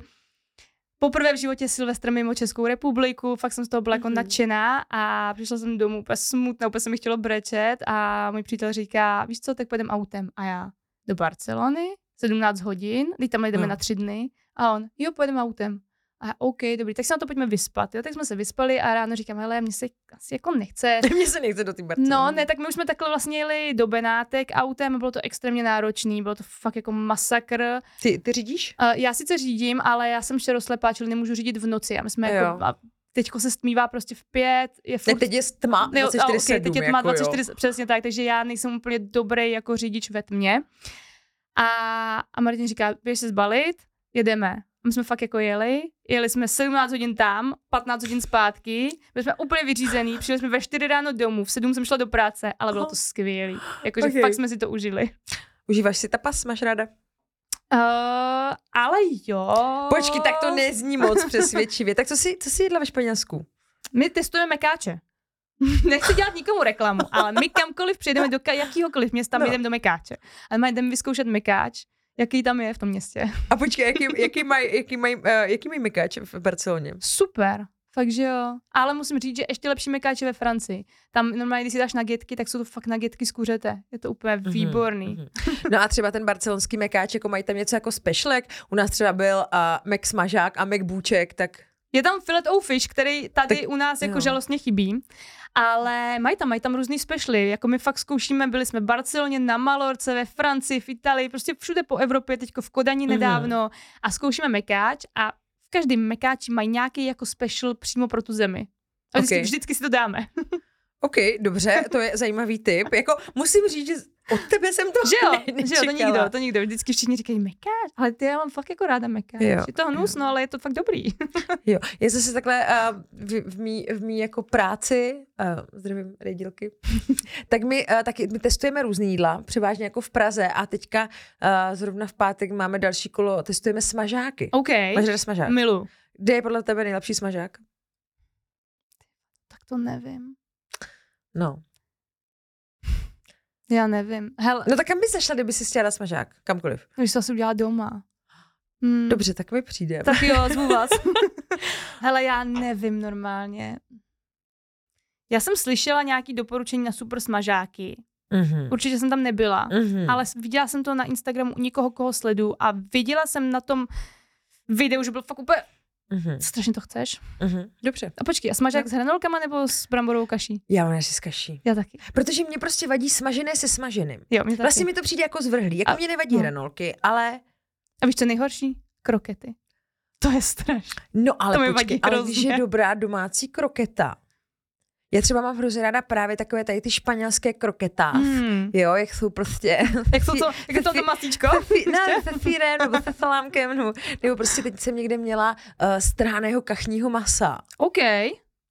Poprvé v životě Silvestr mimo Českou republiku, fakt jsem z toho byla jako mm-hmm. nadšená a přišla jsem domů úplně smutná, úplně se mi chtělo brečet a můj přítel říká, víš co, tak půjdeme autem. A já, do Barcelony, 17 hodin, teď tam jdeme no. na tři dny. A on, jo, pojedeme autem. A OK, dobrý, tak se na to pojďme vyspat. Jo? Tak jsme se vyspali a ráno říkám, hele, mě se asi jako nechce. <laughs> Mně se nechce do té No, ne, tak my už jsme takhle vlastně jeli do Benátek autem, bylo to extrémně náročný, bylo to fakt jako masakr. Ty, ty řídíš? Uh, já sice řídím, ale já jsem šeroslepá, čili nemůžu řídit v noci. A my jsme jo. jako, a teďko se stmívá prostě v pět. Je furt... Ne, teď je tma 24 ne, okay, teď je tma 24, jako, přesně tak, takže já nejsem úplně dobrý jako řidič ve tmě. A, a Martin říká, běž se zbalit, jedeme. My jsme fakt jako jeli, jeli jsme 17 hodin tam, 15 hodin zpátky, byli jsme úplně vyřízený, přijeli jsme ve 4 ráno domů, v 7 jsem šla do práce, ale bylo to skvělé. Jakože okay. fakt jsme si to užili. Užíváš si tapas, máš ráda? Uh, ale jo. Počkej, tak to nezní moc přesvědčivě. Tak co si, co si jedla ve Španělsku? My testujeme mekáče. <laughs> Nechci dělat nikomu reklamu, ale my kamkoliv přijedeme do jakýhokoliv města, no. my jdeme do mekáče. Ale my jdeme vyzkoušet mekáč jaký tam je v tom městě. <laughs> A počkej, jaký, jaký mají jaký maj, uh, jaký maj mekáče v Barceloně? Super. Fakt, že jo. Ale musím říct, že ještě lepší mekáče ve Francii. Tam normálně, když si dáš nagetky, tak jsou to fakt nagetky z kuřete. Je to úplně mm-hmm, výborný. Mm-hmm. No a třeba ten barcelonský mekáč, jako mají tam něco jako specialek. U nás třeba byl uh, Mac Smažák a Mac Bůček, tak je tam filet o fish, který tady tak, u nás jako jo. žalostně chybí, ale mají tam, mají tam různý specialy, jako my fakt zkoušíme, byli jsme v Barceloně, na Malorce, ve Francii, v Itálii, prostě všude po Evropě, teďko v Kodani mhm. nedávno mm. a zkoušíme mekáč a v každém mekáči mají nějaký jako special přímo pro tu zemi. A vždycky, okay. vždycky si to dáme. <laughs> OK, dobře, to je zajímavý tip. Jako musím říct, že od tebe jsem to že jo, ne- že jo, to nikdo, to nikdo. Vždycky všichni říkají mekáč, ale ty já mám fakt jako ráda mekáč. Jo, je to hnus, no, ale je to fakt dobrý. <laughs> jo, je zase takhle uh, v, v, mý, v mý jako práci, uh, zdravím redílky, <laughs> tak my uh, taky my testujeme různý jídla, převážně jako v Praze a teďka uh, zrovna v pátek máme další kolo, testujeme smažáky. OK. Smažák? Milu. Kde je podle tebe nejlepší smažák? Tak to nevím. No. Já nevím. Hele. No tak kam bys zašla, kdyby si chtěla smažák? Kamkoliv. Když to asi udělala doma. Hmm. Dobře, tak mi přijde. Tak jo, <laughs> zvu vás. Hele, já nevím normálně. Já jsem slyšela nějaké doporučení na super smažáky. Mm-hmm. Určitě jsem tam nebyla, mm-hmm. ale viděla jsem to na Instagramu u někoho, koho sledu a viděla jsem na tom videu, že byl fakt úplně Mm-hmm. Strašně to chceš? Mm-hmm. Dobře. A počkej, a smažák no. s hranolkama nebo s bramborovou kaší? Já mám asi s kaší. Já taky. Protože mě prostě vadí smažené se smaženým. Jo, mě taky. Vlastně mi to přijde jako zvrhlý. Jako a, mě nevadí no. hranolky, ale... A víš, co nejhorší? Krokety. To je strašné. No ale to počkej, ale když je dobrá domácí kroketa, já třeba mám hrozně ráda právě takové tady ty španělské kroketa. Mm. Jo, jak jsou prostě... <laughs> Jak, jsou to, jak je to to masíčko? Ne, se fírem nebo se salámkem. Nebo, nebo prostě teď jsem někde měla uh, strhaného kachního masa. OK.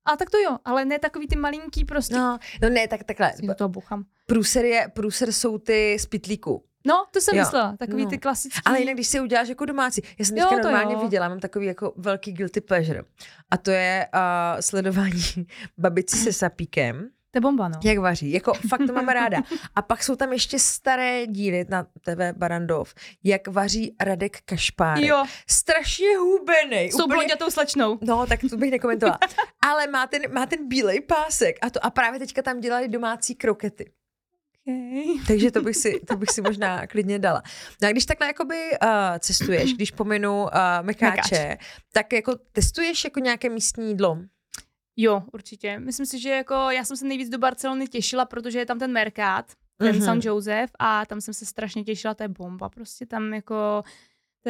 A tak to jo, ale ne takový ty malinký prostě. No, no ne, tak takhle. Buchám. Průser, je, průser jsou ty z pitlíku. No, to jsem jo. myslela, takový no. ty klasický. Ale jinak, když si uděláš jako domácí, já jsem teďka normálně jo. viděla, mám takový jako velký guilty pleasure. A to je uh, sledování <laughs> babici se sapíkem. To je bomba, no. Jak vaří. Jako fakt to <laughs> mám ráda. A pak jsou tam ještě staré díly na TV Barandov, jak vaří Radek Kašpár. Jo. Strašně hubený. S tou úplně... blondětou slečnou. No, tak to bych nekomentovala. <laughs> Ale má ten, má ten bílej pásek a, to, a právě teďka tam dělali domácí krokety. Okay. <laughs> Takže to bych, si, to bych si možná klidně dala. No a když takhle jakoby uh, cestuješ, když pominu uh, mekáče, Mekáč. tak jako testuješ jako nějaké místní jídlo? Jo, určitě. Myslím si, že jako já jsem se nejvíc do Barcelony těšila, protože je tam ten Mercát, ten mm-hmm. San Josef a tam jsem se strašně těšila, to je bomba, prostě tam jako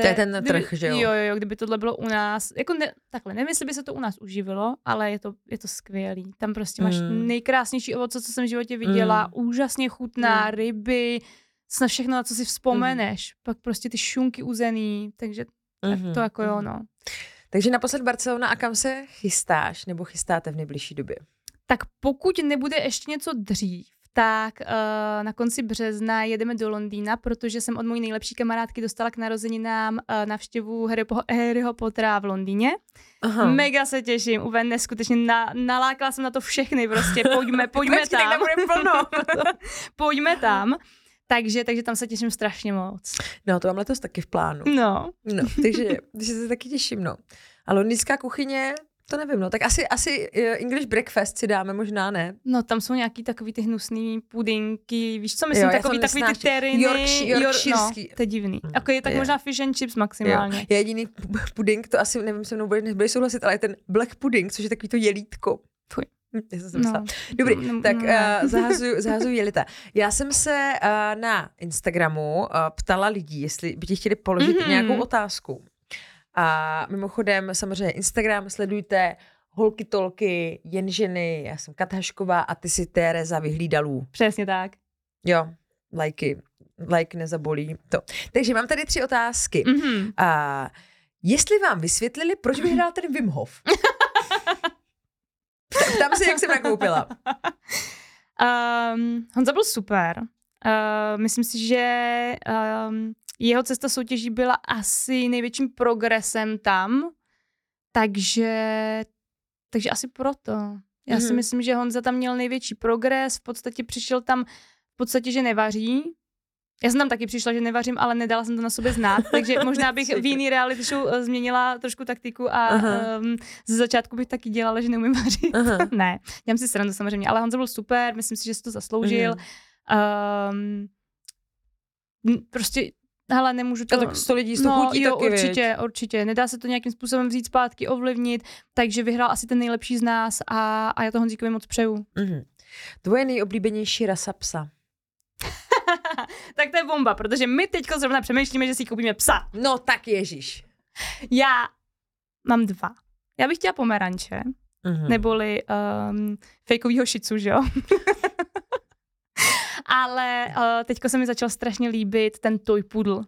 to je, ten kdyby, trh, že jo? Jo, jo, kdyby tohle bylo u nás, jako ne, takhle, nevím, jestli by se to u nás uživilo, ale je to, je to skvělý. Tam prostě máš mm. nejkrásnější ovoce, co jsem v životě viděla, mm. úžasně chutná, mm. ryby, na všechno, na co si vzpomeneš. Mm. Pak prostě ty šunky uzený, takže mm. tak to jako jo, no. Takže naposled Barcelona a kam se chystáš nebo chystáte v nejbližší době? Tak pokud nebude ještě něco dřív, tak uh, na konci března jedeme do Londýna, protože jsem od mojí nejlepší kamarádky dostala k narozeninám uh, navštěvu Harry po- Harryho Pottera v Londýně. Aha. Mega se těším, úplně neskutečně na, nalákala jsem na to všechny, prostě pojďme, <laughs> pojďme Počkej, tam. Tak plno. <laughs> pojďme tam. Takže, takže tam se těším strašně moc. No, to mám letos taky v plánu. No. No, takže, takže se taky těším, no. A londýnská kuchyně, to nevím, no. Tak asi, asi eh, English breakfast si dáme, možná ne. No, tam jsou nějaký takový ty hnusný pudinky, víš co myslím, jo, takový, takový ty teriny. Yorkshire, Yorkshireský. No, to je divný. Hmm. Jako je tak je. možná fish and chips maximálně. Jo. Jediný puding, to asi nevím, se mnou bude, souhlasit, ale je ten black pudding, což je takový to jelítko. Fuj. Já jsem no. Dobrý, no, tak no. uh, <laughs> zahazuju, zahazuju jelita. Já jsem se uh, na Instagramu uh, ptala lidí, jestli by ti chtěli položit mm-hmm. nějakou otázku. A mimochodem samozřejmě Instagram sledujte, holky tolky, jen ženy, já jsem Kathašková a ty si Tereza Vyhlídalů. Přesně tak. Jo, lajky, like nezabolí to. Takže mám tady tři otázky. Mm-hmm. A jestli vám vysvětlili, proč vyhrál ten Wim Hof? <laughs> Tam si, jak jsem nakoupila. Um, Honza byl super. Uh, myslím si, že um, jeho cesta soutěží byla asi největším progresem tam, takže, takže asi proto. Já mm-hmm. si mhm. myslím, že Honza tam měl největší progres, v podstatě přišel tam v podstatě, že nevaří, já jsem tam taky přišla, že nevařím, ale nedala jsem to na sobě znát, takže <laughs> možná bych v jiný reality show eh, změnila trošku taktiku a um, ze začátku bych taky dělala, že neumím vařit. <laughs> ne, dělám si srandu samozřejmě, ale Honza byl super, myslím si, že si to zasloužil. Um, prostě hele, nemůžu to... A tak sto lidí, sto no, chutí jo, taky, určitě, věď. určitě. Nedá se to nějakým způsobem vzít zpátky, ovlivnit, takže vyhrál asi ten nejlepší z nás a, a já to Honzíkovi moc přeju. Mm-hmm. Tvoje nejoblíbenější rasa psa? <laughs> tak to je bomba, protože my teď zrovna přemýšlíme, že si koupíme psa. No tak ježíš. Já mám dva. Já bych chtěla pomeranče, mm-hmm. neboli um, fejkovýho šicu, že jo? <laughs> Ale uh, teďko se mi začal strašně líbit ten toy pudl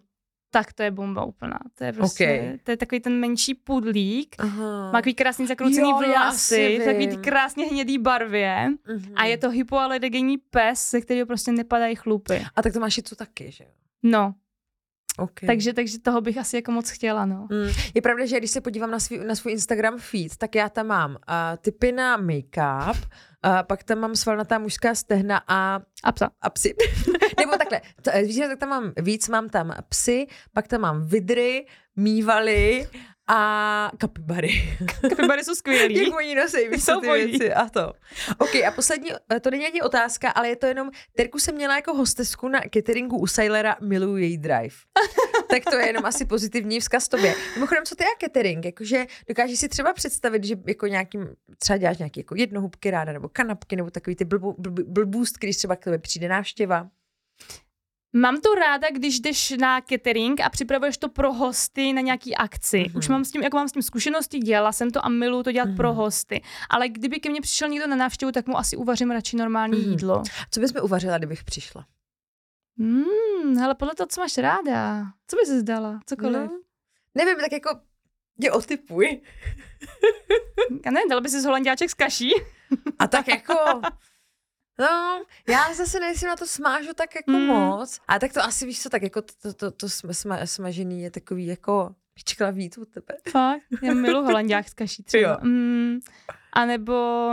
tak to je bomba úplná. To je prostě, okay. to je takový ten menší pudlík, Aha. má takový krásný zakroucený jo, vlasy, takový ty krásně hnědý barvě uh-huh. a je to hypoalergenní pes, ze kterého prostě nepadají chlupy. A tak to máš i co taky, že jo? No, Okay. Takže, takže toho bych asi jako moc chtěla, no. Mm. Je pravda, že když se podívám na, svý, na svůj Instagram feed, tak já tam mám uh, typy na make-up, uh, pak tam mám svalnatá mužská stehna a, a psa. A psy. <laughs> Nebo takhle, to, víš, tak tam mám víc, mám tam psy, pak tam mám vidry, mývaly a kapibary. <laughs> Kapibary jsou skvělí. Jak oni nosí, víš, ty věci a to. OK, a poslední, eh, to není ani otázka, ale je to jenom, Terku jsem měla jako hostesku na cateringu u Sailera, miluji její drive. <laughs> tak to je jenom asi pozitivní vzkaz tobě. Mimochodem, co to je catering? Jakože dokážeš si třeba představit, že jako nějakým, třeba děláš nějaký jako jednohubky ráda, nebo kanapky, nebo takový ty blbů, blbů, blbůstky, když třeba k tobě přijde návštěva? Mám to ráda, když jdeš na catering a připravuješ to pro hosty na nějaký akci. Mm-hmm. Už mám s tím, jako mám s tím zkušenosti, dělala jsem to a miluju to dělat mm-hmm. pro hosty. Ale kdyby ke mně přišel někdo na návštěvu, tak mu asi uvařím radši normální mm-hmm. jídlo. Co bys mi uvařila, kdybych přišla? Hmm, ale podle toho, co máš ráda. Co bys zdala? Cokoliv. No, nevím, tak jako je otypuj. Já ne, dala bys si z holanděáček s kaší. A tak jako... <laughs> No, já zase nejsem na to smážu tak jako mm. moc. A tak to asi víš co, tak jako to, to, to, to sma, smažený je takový jako čeklavý to tebe. Fakt, já milu holanděk s kaší třeba. Mm, a nebo,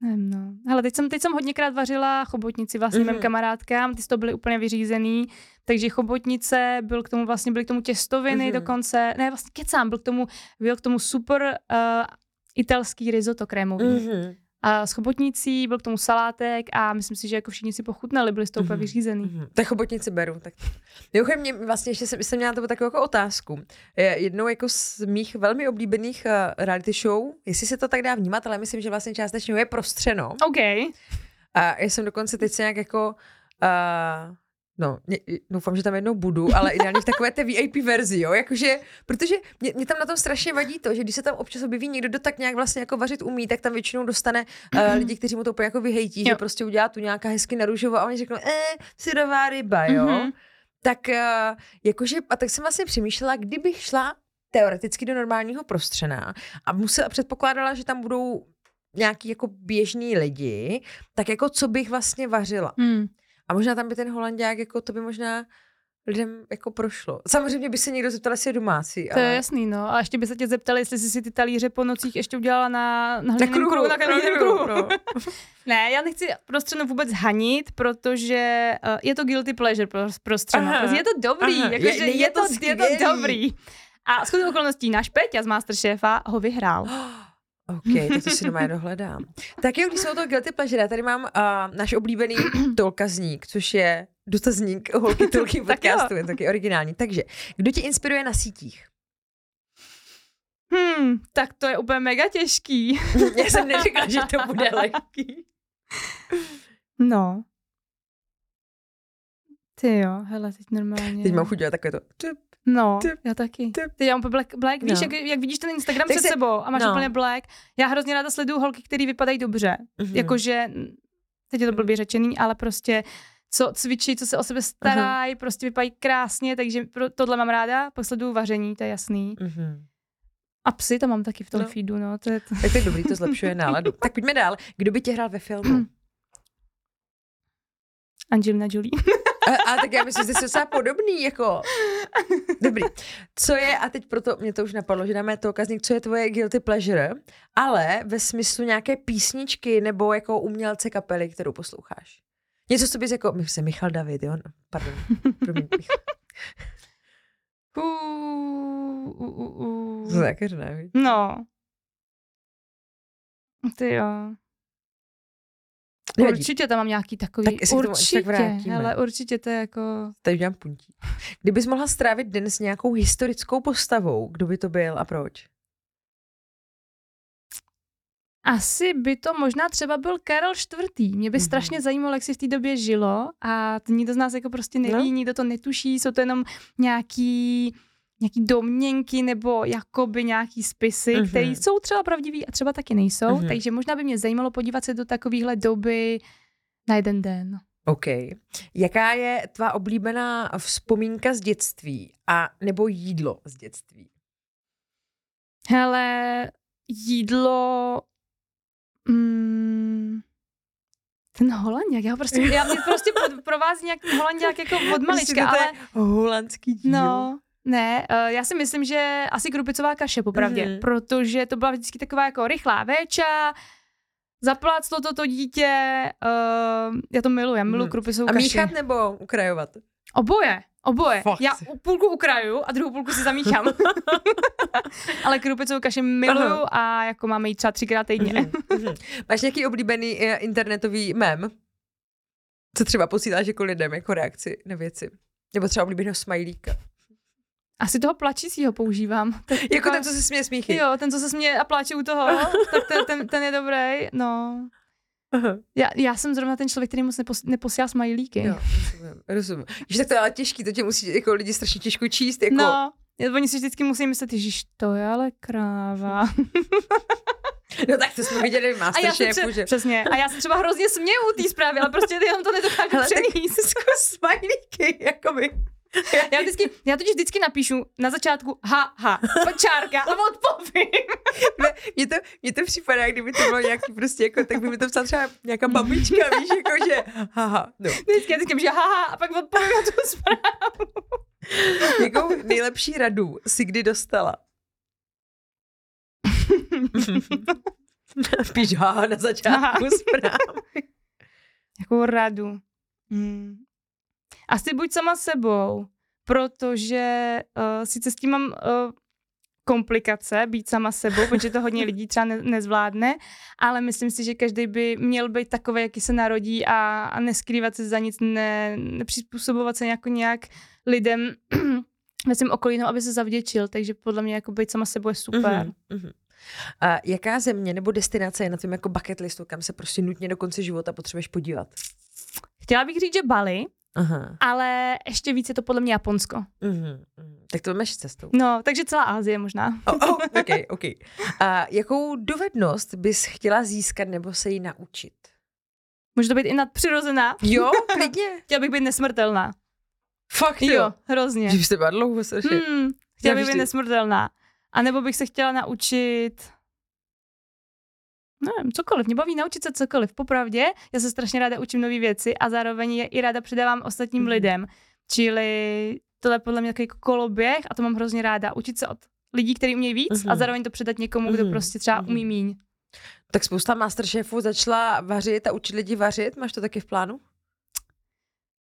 nevím no. Hele, teď jsem, teď jsem hodněkrát vařila chobotnici vlastně mm. mým mhm. kamarádkám, ty to byly úplně vyřízený, takže chobotnice, byl k tomu vlastně, byly k tomu těstoviny mm. dokonce, ne vlastně kecám, byl k tomu, byl k tomu super uh, italský risotto krémový. Mm-hmm a s chobotnicí, byl k tomu salátek a myslím si, že jako všichni si pochutnali, byli z toho úplně Mhm. vyřízený. Mhm. Tak chobotnici beru. Tak. Mimochodem, mě vlastně ještě jsem, jsem měla takovou jako otázku. Je Jednou jako z mých velmi oblíbených uh, reality show, jestli se to tak dá vnímat, ale myslím, že vlastně částečně je prostřeno. OK. A já jsem dokonce teď se nějak jako uh, No, mě, doufám, že tam jednou budu, ale ideálně v takové té VIP verzi, jo, jakože, protože mě, mě, tam na tom strašně vadí to, že když se tam občas objeví někdo, kdo tak nějak vlastně jako vařit umí, tak tam většinou dostane uh, lidi, kteří mu to úplně jako vyhejtí, jo. že prostě udělá tu nějaká hezky na růžovo a oni řeknou, eh, syrová ryba, jo. Mhm. Tak uh, jakože, a tak jsem vlastně přemýšlela, kdybych šla teoreticky do normálního prostřena a musela, předpokládala, že tam budou nějaký jako běžní lidi, tak jako co bych vlastně vařila. Hmm. A možná tam by ten holandák, jako to by možná lidem jako prošlo. Samozřejmě by se někdo zeptal, jestli je domácí, To ale... je jasný, no. A ještě by se tě zeptali, jestli jsi si ty talíře po nocích ještě udělala na, na hliněném kruhu, kruhu. Na hliněném kruhu. no. <laughs> Ne, já nechci prostřeno vůbec hanit, protože uh, je to guilty pleasure pro. Prostě je to dobrý, Aha. jakože Je- je, je to to, je to skvělý. dobrý. A shodou okolností náš Peťa z Masterchefa ho vyhrál. <gasps> OK, tak to si doma dohledám. Tak jo, když jsme o toho guilty pleasure, já tady mám uh, náš oblíbený <clears throat> tolkazník, což je dotazník holky <laughs> tolky podcastu, je taky originální. Takže, kdo tě inspiruje na sítích? Hmm, tak to je úplně mega těžký. <laughs> Já jsem neřekla, že to bude <laughs> lehký. No. Ty jo, hele, teď normálně. Teď mám chuť dělat takové to. No, Typ, já taky. typ. Teď já mám úplně black, black víš, No. jak, jak vidíš ten Instagram Tak před se- sebou a máš no. úplně black. Já hrozně ráda sleduju holky, které vypadají dobře. Mhm. Jakože, teď je to blbě řečený, ale prostě co cvičí, co se o sebe starají, prostě vypadají krásně, takže pro, tohle mám ráda. Pak sleduju vaření, to je jasný. Mhm. A psy tam mám taky v tom no. feedu, no. To je to. Tak to je dobrý, to zlepšuje náladu. <laughs> Tak pojďme dál. Kdo by tě hrál ve filmu? <clears throat> Angelina Jolie. <laughs> A, a tak já myslím, že jsi docela podobný, jako. Dobrý. Co je, a teď proto mě to už napadlo, že dáme to okazník, co je tvoje guilty pleasure, ale ve smyslu nějaké písničky nebo jako umělce kapely, kterou posloucháš. Něco, co bys jako, my se Michal David, jo? No, Pardon, promiň, Michal. Uh, uh, uh, uh. To ne, No. Ty jo. Nevadí. Určitě tam mám nějaký takový. Tak určitě, hele, určitě to je jako... Tady udělám puntí. Kdybys mohla strávit den s nějakou historickou postavou, kdo by to byl a proč? Asi by to možná třeba byl Karel IV. Mě by Mhm. strašně zajímalo, jak si v té době žilo a nikdo z nás jako prostě neví, No. nikdo to netuší, jsou to jenom nějaký nějaký domněnky nebo jakoby nějaký spisy, mm-hmm. které jsou třeba pravdivý a třeba taky nejsou, mm-hmm. takže možná by mě zajímalo podívat se do takovéhle doby na jeden den. OK. Jaká je tvá oblíbená vzpomínka z dětství a nebo jídlo z dětství? Hele, jídlo... Mm, ten holanděk, já prostě, já mě prostě pod, provází nějak ten holanděk jako od malička, Prostě to ale je holandský díl. no, ne, uh, já si myslím, že asi krupicová kaše, popravdě, Mhm. mm-hmm. protože to byla vždycky taková jako rychlá véča, zapláclo to to dítě, uh, já to miluji, já miluji Mhm. krupicovou A kaši. míchat nebo ukrajovat? Oboje, oboje. Fakt. Já půlku ukraju a druhou půlku si zamíchám. <laughs> Ale krupicovou kaši miluju a jako máme ji třeba třikrát týdně. Mhm, mhm. Máš nějaký oblíbený eh, internetový mem? Co třeba posíláš jako lidem jako reakci na věci? Nebo třeba oblíbeného smajlíka? Asi toho plačícího používám. <laughs> Tak Jako ten, co se směje smíchy. Jo, ten, co se směje a pláče u toho, <laughs> tak ten, ten, ten je dobrý. No. Aha. Já, já jsem zrovna ten člověk, který moc nepos, neposílá smajlíky. Jo, rozumím, rozumím. Víš, tak to je ale těžký, to tě musí jako lidi strašně těžko číst, jako... No, oni si vždycky musí myslet, že to je ale kráva. <laughs> no tak to jsme viděli v A já se Masterchefu, tře- že... přesně. A já se třeba hrozně směju u té zprávy, ale prostě jenom to nedokážu Hele, tak přenést. zkus smajlíky, jakoby. Já, vždycky, já totiž vždycky napíšu na začátku ha, ha, čárka a odpovím. Ne, Mně to, mně to připadá, kdyby to bylo nějaký prostě jako, tak by mi to psala třeba nějaká babička, víš, jako že, haha, no. Vždycky, já vždycky že ha, ha, a pak odpovím na tu zprávu. Jakou nejlepší radu si kdy dostala? <laughs> Píš haha na začátku zprávy. Jakou radu? Hmm. Asi buď sama sebou, protože uh, sice s tím mám uh, komplikace být sama sebou, protože to hodně lidí třeba ne, nezvládne, ale myslím si, že každý by měl být takový, jaký se narodí a, a neskrývat se za nic, ne, nepřizpůsobovat se jako nějak lidem <clears throat> ve svém okolí, no, aby se zavděčil, takže podle mě jako být sama sebou je super. Mm-hmm, mm-hmm. A jaká země nebo destinace je na tom jako bucket listu, kam se prostě nutně do konce života potřebuješ podívat? Chtěla bych říct, že Bali, Aha. ale ještě víc je to podle mě Japonsko. Uh-huh. Tak to máš cestou. No, takže celá Ázie možná. Oh, oh, ok, ok. A jakou dovednost bys chtěla získat nebo se jí naučit? Může to být i nadpřirozená. Jo, <laughs> klidně. chtěla bych být nesmrtelná. Fakt jo? Jo, hrozně. Že jste byla dlouho strašně. Hmm, chtěla bych být nesmrtelná. A nebo bych se chtěla naučit nevím, cokoliv, mě baví naučit se cokoliv. Popravdě, já se strašně ráda učím nové věci a zároveň je i ráda předávám ostatním mm-hmm. lidem. Čili tohle je podle mě takový koloběh a to mám hrozně ráda. Učit se od lidí, kteří umějí víc mm-hmm. a zároveň to předat někomu, mm-hmm. kdo mhm. prostě třeba mm-hmm. umí míň. Tak spousta masterchefů začala vařit a učit lidi vařit. Máš to taky v plánu?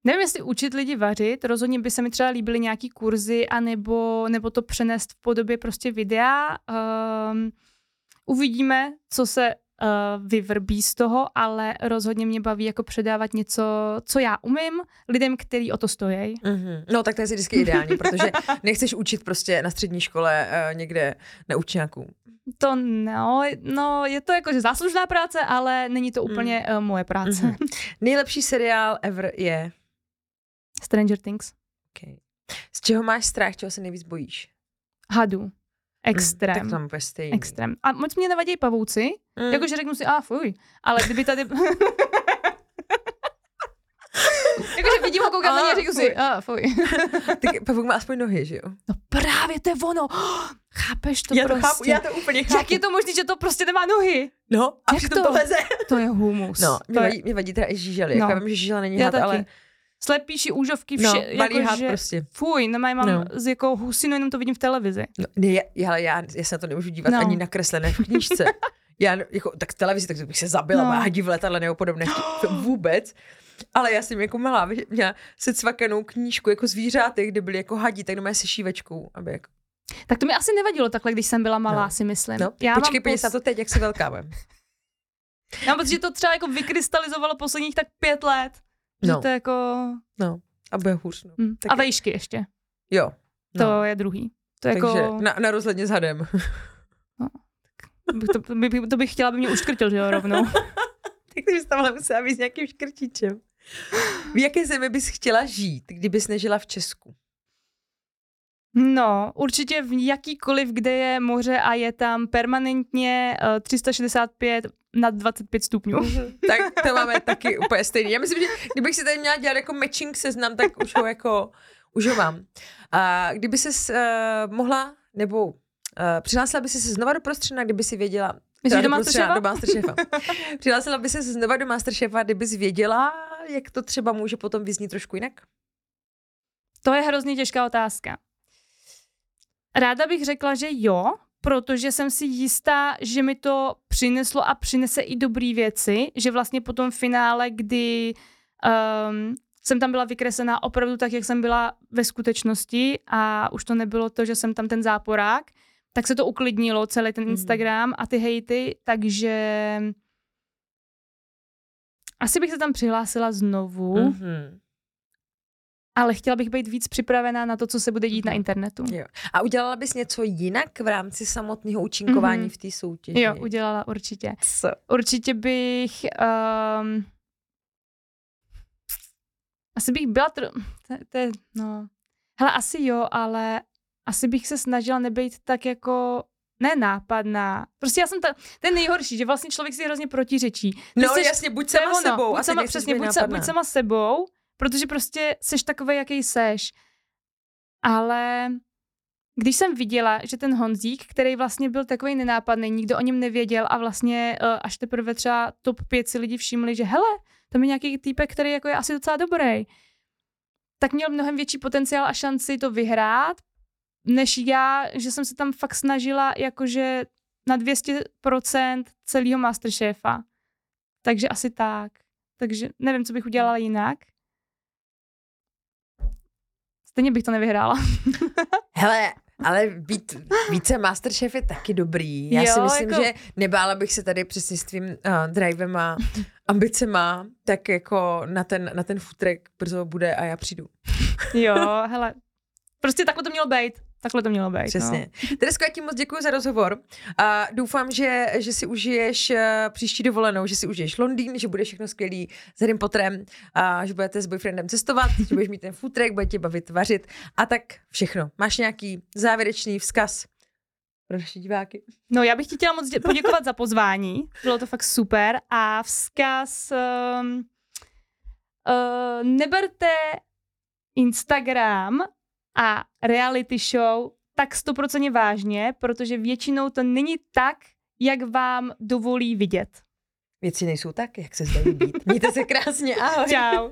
Nevím, jestli učit lidi vařit, rozhodně by se mi třeba líbily nějaký kurzy, anebo, nebo to přenést v podobě prostě videa. Um, uvidíme, co se vyvrbí z toho, ale rozhodně mě baví jako předávat něco, co já umím, lidem, kteří o to stojí. Mm-hmm. No tak to je vždycky ideální, protože <laughs> nechceš učit prostě na střední škole uh, někde na učňáků. To no, no, je to jakože záslužná práce, ale není to úplně mm. uh, moje práce. Mm-hmm. Nejlepší seriál ever je? Stranger Things. Okay. Z čeho máš strach, čeho se nejvíc bojíš? Hadu. Extrém. Tak tam úplně stejný. Extrém. A moc mě nevadí pavouci, mm. jakože řeknu si, a ah, fuj, ale kdyby tady... <laughs> Jakože vidím ho, koukám na něj a řeknu si, a ah, fuj. <laughs> tak pavouk má aspoň nohy, že jo? No právě, to je ono. <gasps> chápeš to já prostě? To chápu, já to úplně chápu. Jak je to možné, že to prostě nemá nohy? No, a Jak přitom to? to leze. To je humus. No, mě, vadí, mě vadí teda i žížely. No. Jako já vím, že žížela není had, ale slepíši, úžovky, vše. No, jako, že, prostě. Fuj, nemaj, mám no. z jako husinu, jenom to vidím v televizi. No, ne, já, já, já se na to nemůžu dívat no. ani nakreslené v knížce. <laughs> já, jako, tak v televizi, tak bych se zabila, no. hadi v letadle nebo podobné. Vůbec. Ale já jsem jako malá měla se cvakanou knížku jako zvířáty, kde byly jako hadí, tak doma se šívečkou, aby jako tak to mi asi nevadilo takhle, když jsem byla malá, no. si myslím. No, já počkej, pos... na to teď, jak jsi velká. Já mám že to třeba jako vykrystalizovalo posledních tak pět let. No. Že to je jako... No, a bude hůř. No. Mm. A vejšky ještě. Jo. No. To je druhý. To Takže jako... na, na rozhledně s hadem. No. To, to, by, to bych chtěla, aby mě uškrtil, že jo, rovnou. <laughs> tak bys tam ale musela být s nějakým škrtičem. V jaké zemi bys chtěla žít, kdybys nežila v Česku? No, určitě v jakýkoliv, kde je moře a je tam permanentně uh, 365 nad 25 stupňů. tak to máme taky úplně stejný. Já myslím, že kdybych si tady měla dělat jako matching seznam, tak už ho jako, už ho mám. A kdyby se uh, mohla, nebo uh, přihlásila by si se znova do prostředna, kdyby si věděla, Myslíš do Masterchefa? Do Masterchefa. <laughs> Přihlásila by se znova do Masterchefa, kdybys věděla, jak to třeba může potom vyznít trošku jinak? To je hrozně těžká otázka. Ráda bych řekla, že jo, protože jsem si jistá, že mi to přineslo a přinese i dobré věci, že vlastně po tom finále, kdy um, jsem tam byla vykreslená opravdu tak, jak jsem byla ve skutečnosti a už to nebylo to, že jsem tam ten záporák, tak se to uklidnilo, celý ten mhm. Instagram a ty hejty, takže asi bych se tam přihlásila znovu. Mm-hmm ale chtěla bych být víc připravená na to, co se bude dít na mhm. internetu. Jo. A udělala bys něco jinak v rámci samotného účinkování mm-hmm. v té soutěži? Jo, udělala určitě. Co? Určitě bych... Um, asi bych byla... Tr- to, to je, no... Hele, asi jo, ale asi bych se snažila nebejt tak jako ne nápadná. Prostě já jsem ta, ten nejhorší, že vlastně člověk si hrozně protiřečí. Ty no jsi, jasně, buď sama ono, sebou. Buď sama, přesně, buď, sa, buď sama sebou protože prostě seš takový, jaký seš. Ale když jsem viděla, že ten Honzík, který vlastně byl takový nenápadný, nikdo o něm nevěděl a vlastně uh, až teprve třeba top 5 si lidi všimli, že hele, tam je nějaký týpek, který jako je asi docela dobrý, tak měl mnohem větší potenciál a šanci to vyhrát, než já, že jsem se tam fakt snažila jakože na 200% celého Masterchefa. Takže asi tak. Takže nevím, co bych udělala jinak. Stejně bych to nevyhrála. <laughs> Hele, Ale být více Masterchef je taky dobrý. Já Jo, si myslím, jako- že nebála bych se tady přesně s tvým uh, drivem a ambicema, tak jako na ten, na ten futrek brzo bude a já přijdu. Jo, hele, prostě takhle to mělo být. Takhle to mělo být. Přesně. No. Teresko, já ti moc děkuji za rozhovor a doufám, že, že si užiješ eh, příští dovolenou, že si užiješ Londýn, že bude všechno skvělý s Harrym Potterem a že budete s boyfriendem cestovat, že budeš mít ten futrek, bude tě bavit vařit a tak všechno. Máš nějaký závěrečný vzkaz pro naše diváky? no, já bych ti chtěla moc dě- poděkovat za pozvání. Bylo to fakt super. A vzkaz... Um, uh, neberte Instagram a reality show tak stoprocentně vážně, protože většinou to není tak, jak vám dovolí vidět. Věci nejsou tak, jak se zdají být. Mějte se krásně, ahoj. Čau.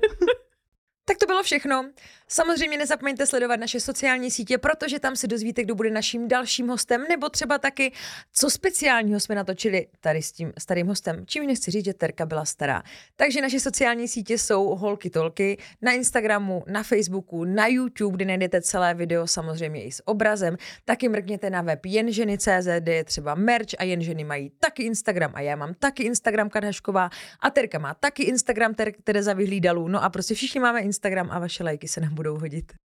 Tak to bylo všechno. Samozřejmě nezapomeňte sledovat naše sociální sítě, protože tam se dozvíte, kdo bude naším dalším hostem, nebo třeba taky, co speciálního jsme natočili tady s tím starým hostem. Čím nechci říct, že Terka byla stará. Takže naše sociální sítě jsou holky tolky na Instagramu, na Facebooku, na YouTube, kde najdete celé video, samozřejmě i s obrazem. Taky mrkněte na web jenženy.cz, kde je třeba merch a jenženy mají taky Instagram a já mám taky Instagram Kadhašková a Terka má taky Instagram Ter- Tereza Vyhlídalů. No a prostě všichni máme Instagram a vaše lajky se nám budou hodit.